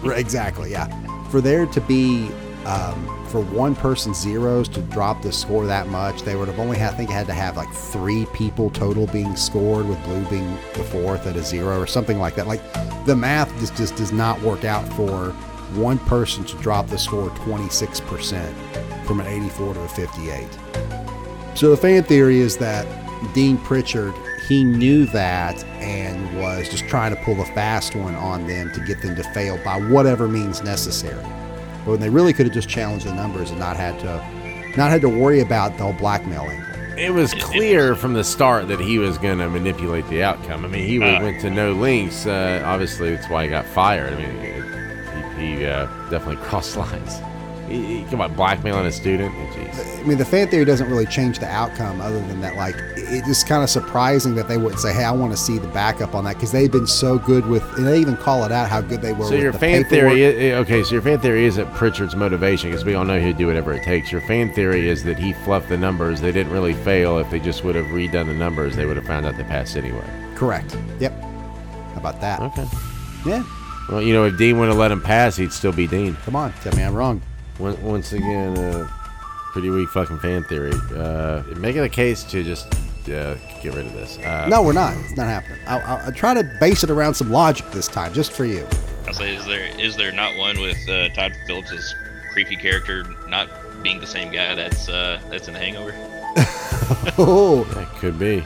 Right, exactly, yeah. For there to be, um, for one person zeros to drop the score that much, they would have only had, I think, had to have like three people total being scored, with blue being the fourth at a zero or something like that. Like the math just, just does not work out for one person to drop the score 26% from an 84 to a 58. So the fan theory is that Dean Pritchard he knew that and was just trying to pull a fast one on them to get them to fail by whatever means necessary. But when they really could have just challenged the numbers and not had to not had to worry about the whole blackmailing. it was clear from the start that he was going to manipulate the outcome. I mean, he Uh. went to no links. Uh, obviously, that's why he got fired. I mean, he, he uh, definitely *laughs* crossed lines. Come on, blackmailing a student. Oh, jeez. I mean, the fan theory doesn't really change the outcome, other than that, like it's just kind of surprising that they wouldn't say, "Hey, I want to see the backup on that," because they've been so good with, and they even call it out how good they were. So your the fan paperwork. theory, okay? So your fan theory isn't Pritchard's motivation because we all know he'd do whatever it takes. Your fan theory is that he fluffed the numbers. They didn't really fail. If they just would have redone the numbers, they would have found out they passed anyway. Correct. Yep. How about that? Okay. Yeah. Well, you know, if Dean would have let him pass, he'd still be Dean. Come on, tell me I'm wrong. Once, once again, uh, pretty weak fucking fan theory. Uh, make it a case to just uh, get rid of this. Uh, No, we're not. It's not happening. I'll, I'll, I'll try to base it around some logic this time, just for you. I'll say, is there is there not one with uh, Todd Phillips' creepy character not being the same guy that's uh, that's in The Hangover? *laughs* *laughs* Oh, That could be.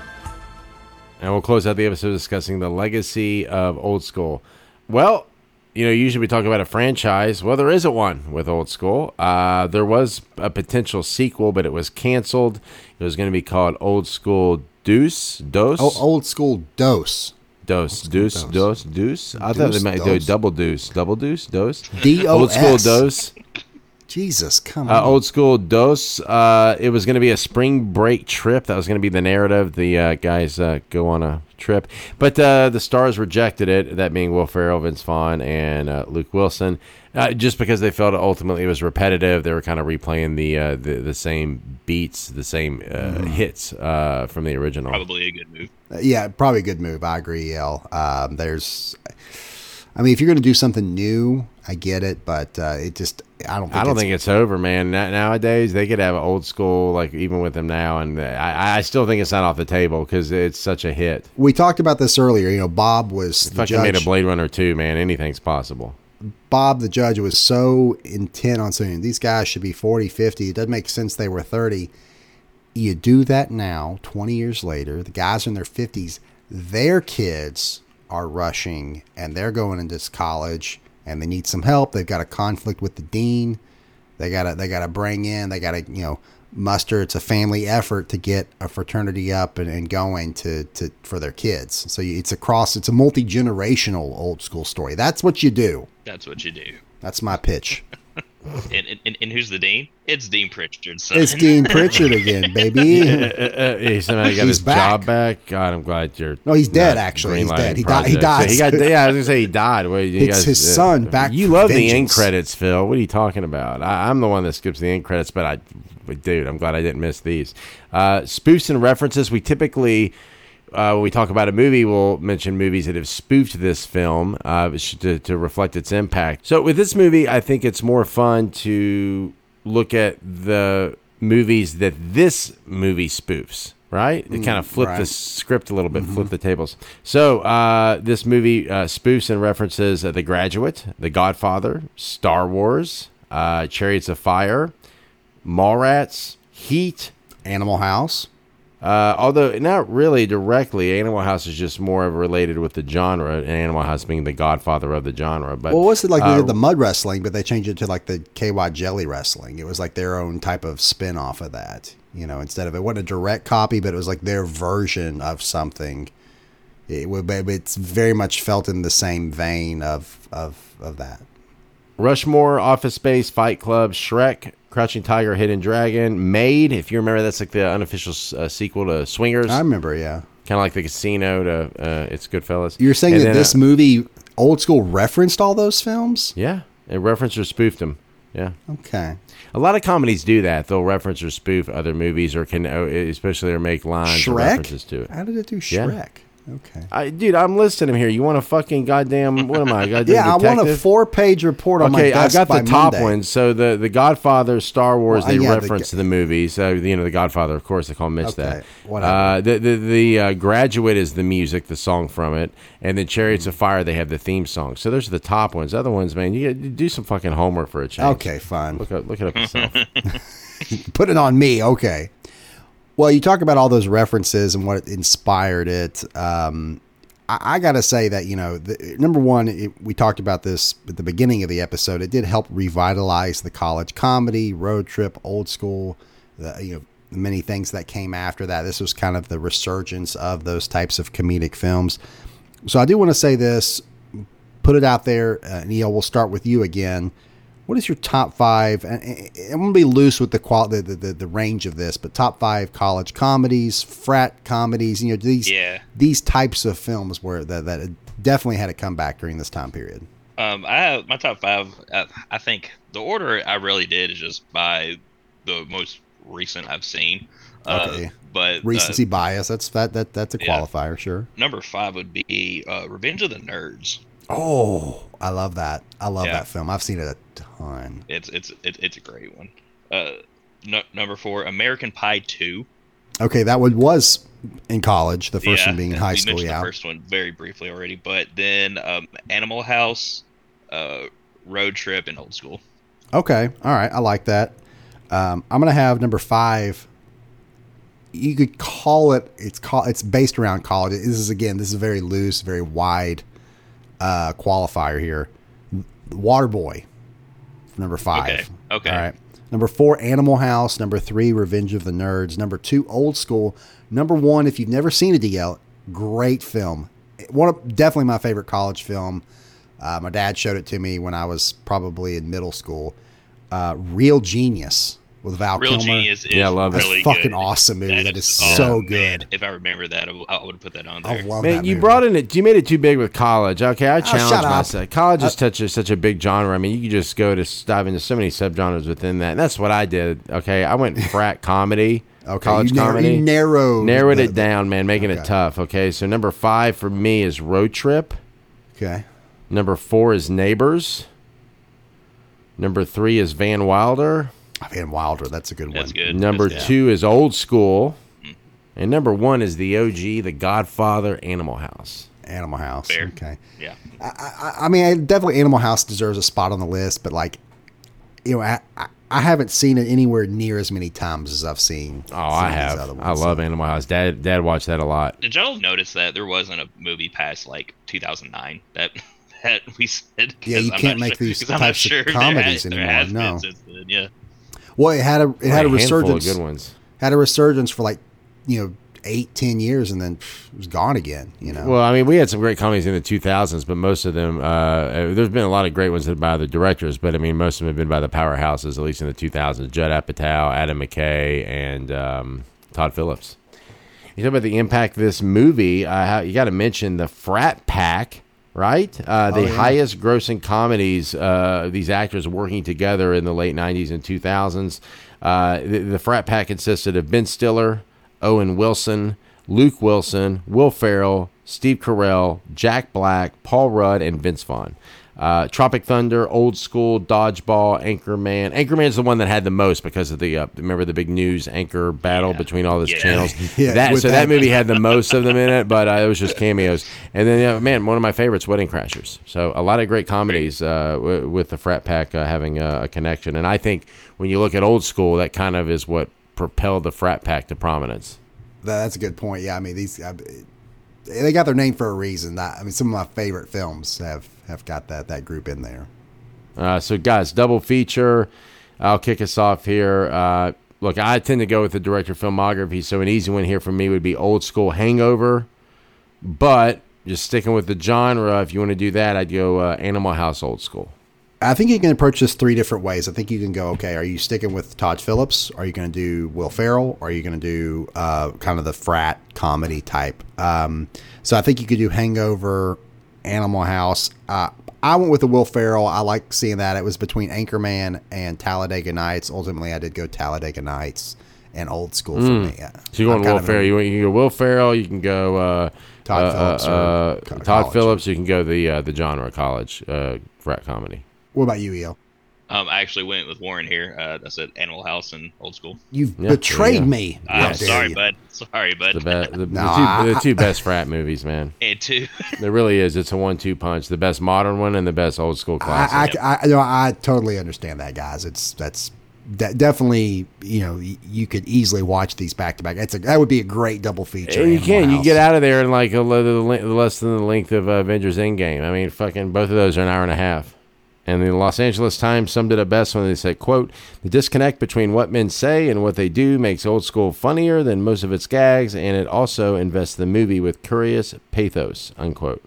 And we'll close out the episode discussing the legacy of Old School. Well, you know, usually we talk about a franchise. Well, there isn't one with Old School. Uh, there was a potential sequel, but it was canceled. It was going to be called Old School Deuce. Dose? oh, old school dose. Dose, deuce, dose, deuce. I thought they might do dose. double deuce, double deuce, dose. D-O-S. Old school dose. Jesus, come Uh, on. old school dose. Uh, it was going to be a spring break trip. That was going to be the narrative. The uh, guys uh, go on a trip, but uh, the stars rejected it. That being Will Ferrell, Vince Vaughn, and uh, Luke Wilson, uh, just because they felt ultimately it was repetitive. They were kind of replaying the uh, the, the same beats, the same uh, hits uh, from the original. Probably a good move. Uh, yeah, probably a good move. I agree, El. Um, there's, I mean, if you're going to do something new, I get it, but uh, it just, I don't. Think I don't it's, think it's over, man. Nowadays, they could have an old school, like even with them now, and I, I still think it's not off the table because it's such a hit. We talked about this earlier. You know, Bob was the Fucking made a. Blade Runner too, man. Anything's possible. Bob, the judge, was so intent on saying these guys should be 40, 50. It doesn't make sense they were 30. You do that now, 20 years later, the guys are in their 50s, their kids are rushing and they're going into college and they need some help. They've got a conflict with the dean. They got to they got to bring in, they got to, you know, muster it's a family effort to get a fraternity up and, and going to, to for their kids. So it's across it's a multi-generational old school story. That's what you do. That's what you do. That's my pitch. *laughs* And, and, and who's the dean? It's Dean Pritchard. Son. It's Dean Pritchard again, baby. *laughs* Uh, uh, he somehow got He's his back. job back. God, I'm glad you're. No, he's dead, actually. He's dead. He died- he projects. died. he got. Yeah, I was gonna say he died. Wait, you It's guys, his uh, son back You for love the end credits, Phil. What are you talking about? I, I'm the one that skips the end credits, but I, but dude, I'm glad I didn't miss these. Uh, spoofs and references. We typically. Uh, when we talk about a movie, we'll mention movies that have spoofed this film uh, to, to reflect its impact. So, with this movie, I think it's more fun to look at the movies that this movie spoofs, right? It Mm, kind of flip the script a little bit, flip the tables. So, uh, this movie uh, spoofs and references uh, The Graduate, The Godfather, Star Wars, uh, Chariots of Fire, Mallrats, Heat, Animal House, Uh, although not really directly, Animal House is just more of related with the genre, and Animal House being the godfather of the genre. But well, what's it like? They uh, did the mud wrestling, but they changed it to like the KY jelly wrestling. It was like their own type of spin off of that. You know, instead of it wasn't a direct copy, but it was like their version of something. It would, but it's very much felt in the same vein of of of that. Rushmore, Office Space, Fight Club, Shrek, Crouching Tiger, Hidden Dragon, Made. If you remember, that's like the unofficial uh, sequel to Swingers. I remember, yeah. Kind of like the Casino to uh, It's Goodfellas. You're saying And that then, this uh, movie, old school, referenced all those films? Yeah, it referenced or spoofed them. Yeah. Okay. A lot of comedies do that. They'll reference or spoof other movies, or can, uh, especially, or make lines Shrek? references to it. How did it do Yeah. Okay. I, dude, I'm listening here. You want a fucking goddamn? What am I? Goddamn *laughs* Yeah, I want a four page report on okay, my I desk got the top Monday. ones. So the the Godfather, Star Wars, Well, they yeah, the reference the, movies. So you know the Godfather, of course, they call Mitch Okay, that. Uh, the the, the uh, Graduate is the music, the song from it, and the Chariots of Fire. They have the theme song. So those are the top ones. Other ones, man, you gotta do some fucking homework for a change. Okay, fine. Look up, look it up yourself. *laughs* *laughs* Put it on me. Okay. Well, you talk about all those references and what inspired it. Um, I, I got to say that, you know, the, number one, it, we talked about this at the beginning of the episode. It did help revitalize the college comedy, road trip, old school, the, you know, many things that came after that. This was kind of the resurgence of those types of comedic films. So I do want to say this, put it out there. Uh, Neil, we'll start with you again. What is your top five? I'm gonna be loose with the quality, the, the the range of this, but top five college comedies, frat comedies. You know these Yeah. these types of films where that that definitely had a comeback during this time period. Um, I have my top five. I, I think the order I really did is just by the most recent I've seen. Okay. Uh, but uh, Recency bias. That's that that that's a yeah. qualifier, sure. number five would be uh, Revenge of the Nerds. Oh, I love that. I love Yeah. that film. I've seen it a ton. It's it's it, it's a great one. Uh, no, number four, American Pie Two. Okay, that one was in college. The first Yeah, one being in high school. Yeah. the first one very briefly already, but then um, Animal House, uh, Road Trip, and Old School. Okay. All right. I like that. Um, I'm gonna have number five. You could call it. It's called. It's based around college. This is again. This is very loose, very wide uh, qualifier here. Waterboy, number five. Okay, okay. All right. Number four, Animal House. Number three, Revenge of the Nerds. Number two, Old School. Number one, if you've never seen it, DL, great film. One of, definitely my favorite college film. Uh, my dad showed it to me when I was probably in middle school. Uh, Real Genius with Val Real Kilmer. Genius is Yeah, I love it. That's really fucking good. awesome movie. That that is, oh, so man, good. if I remember that, I would, I would put that on there. I love Man, that you movie. brought in it. You made it too big with college. Okay, I oh, challenge shut up. myself. College uh, is such a such a big genre. I mean, you could just go to dive into so many subgenres within that. And that's what I did. Okay, I went *laughs* frat comedy. Okay, college you narrow- comedy. you narrowed narrowed the- it down, man, making it tough. Okay, so number five for me is Road Trip. Okay. Number four is Neighbors. Number three is Van Wilder. Van Wilder. That's a good one. That's good. Number That's- two is Old School. Mm-hmm. And number one is the OG, The Godfather, Animal House. Animal House. Fair. Okay. Yeah. I, I mean, definitely Animal House deserves a spot on the list, but like, you know, I, I, I haven't seen it anywhere near as many times as I've seen. Oh, I have. I love Animal House. Dad, Dad watched that a lot. Did y'all notice that there wasn't a movie past like 2009 that *laughs* that we said? Yeah, you I'm can't make sure- these *laughs* 'cause I'm not types of sure there comedies has- there anymore, has been no. since then, Yeah. Well, it had a it had a, A resurgence. good ones. Had a resurgence for like you know eight ten years, and then pff, it was gone again. You know. Well, I mean, we had some great comedies in the 2000s, but most of them, uh, there's been a lot of great ones by other directors, but I mean, most of them have been by the powerhouses, at least in the 2000s. Judd Apatow, Adam McKay, and um, Todd Phillips. You talk about the impact of this movie. Uh, how, you got to mention the Frat Pack, right? Uh, the Oh, yeah. highest grossing comedies. Uh, these actors working together in the late '90s and 2000s. Uh, the, the Frat Pack consisted of Ben Stiller, Owen Wilson, Luke Wilson, Will Ferrell, Steve Carell, Jack Black, Paul Rudd, and Vince Vaughn. Uh, Tropic Thunder, Old School, Dodgeball, Anchorman. Anchorman's the one that had the most because of the uh, remember the big news anchor battle between all those Yeah. channels. *laughs* Yeah, that so that, that- movie had the most of them in it, but uh, it was just cameos. And then yeah, man, one of my favorites, Wedding Crashers. So a lot of great comedies uh, w- with the Frat Pack uh, having a, a connection. And I think when you look at Old School, that kind of is what propelled the Frat Pack to prominence. That's a good point. Yeah, I mean these I, they got their name for a reason. I I mean, some of my favorite films have have got that that group in there. Uh, so, guys, double feature. I'll kick us off here. Uh, look, I tend to go with the director filmography, so an easy one here for me would be Old School Hangover. But just sticking with the genre, if you want to do that, I'd go uh, Animal House Old School. I think you can approach this three different ways. I think you can go, okay, are you sticking with Todd Phillips? Are you going to do Will Ferrell? Are you going to do uh, kind of the frat comedy type? Um, so I think you could do Hangover, Animal House. Uh, I went with the Will Ferrell. I like seeing that. It was between Anchorman and Talladega Nights. Ultimately, I did go Talladega Nights and Old School for Mm. me. Yeah. So you're going Will Ferrell. You, you can go Will Ferrell. You can go uh, Todd uh, Phillips uh, or uh, Todd college. Phillips. You can go the uh, the genre college uh, frat comedy. What about you, El? Um, I actually went with Warren here. Uh, I said Animal House and Old School. You've Yeah, betrayed there you me. I'm How sorry, you. bud. Sorry, bud. The, be- the, the two, I- the two best frat movies, man. *laughs* and two. *laughs* There really is. It's a one-two punch. The best modern one and the best old school classic. I, I, I, you know, I totally understand that, guys. It's that's de- definitely you know y- you could easily watch these back to back. It's a that would be a great double feature. And you Animal can. You get out of there in like a, le- less than the length of uh, Avengers Endgame. I mean, fucking both of those are an hour and a half. And the Los Angeles Times summed it up best when they said, "quote The disconnect between what men say and what they do makes old school funnier than most of its gags, and it also invests the movie with curious pathos." Unquote.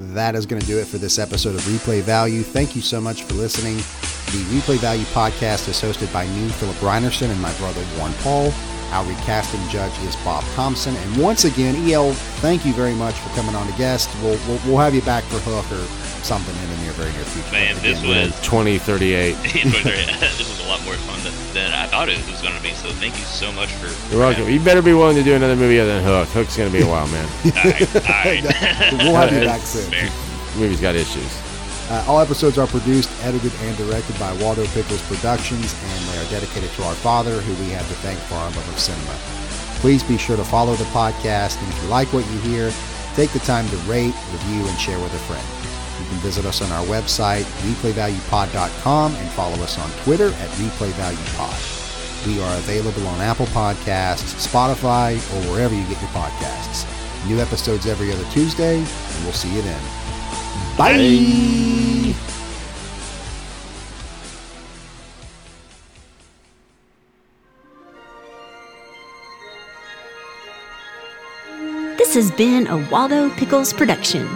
That is going to do it for this episode of Replay Value. Thank you so much for listening. The Replay Value podcast is hosted by me, Philip Reinerson, and my brother Warren Paul. Our recasting judge is Bob Thompson. And once again, EL, thank you very much for coming on to guest. We'll, we'll, we'll have you back for Hook or something in the near very near future. Man, But this again, was twenty thirty eight. *laughs* *laughs* this was a lot more fun than, than I thought it was going to be. So thank you so much for. You're welcome. You better be willing to do another movie other than Hook. Hook's gonna be a while, man. *laughs* We'll have you back soon. Movie's got issues. Uh, all episodes are produced, edited, and directed by Waldo Pickles Productions, and they are dedicated to our father, who we have to thank for our love of cinema. Please be sure to follow the podcast, and if you like what you hear, take the time to rate, review, and share with a friend. You can visit us on our website, replayvaluepod.com, and follow us on Twitter at replayvaluepod. We are available on Apple Podcasts, Spotify, or wherever you get your podcasts. New episodes every other Tuesday, and we'll see you then. Bye. This has been a Waldo Pickles production.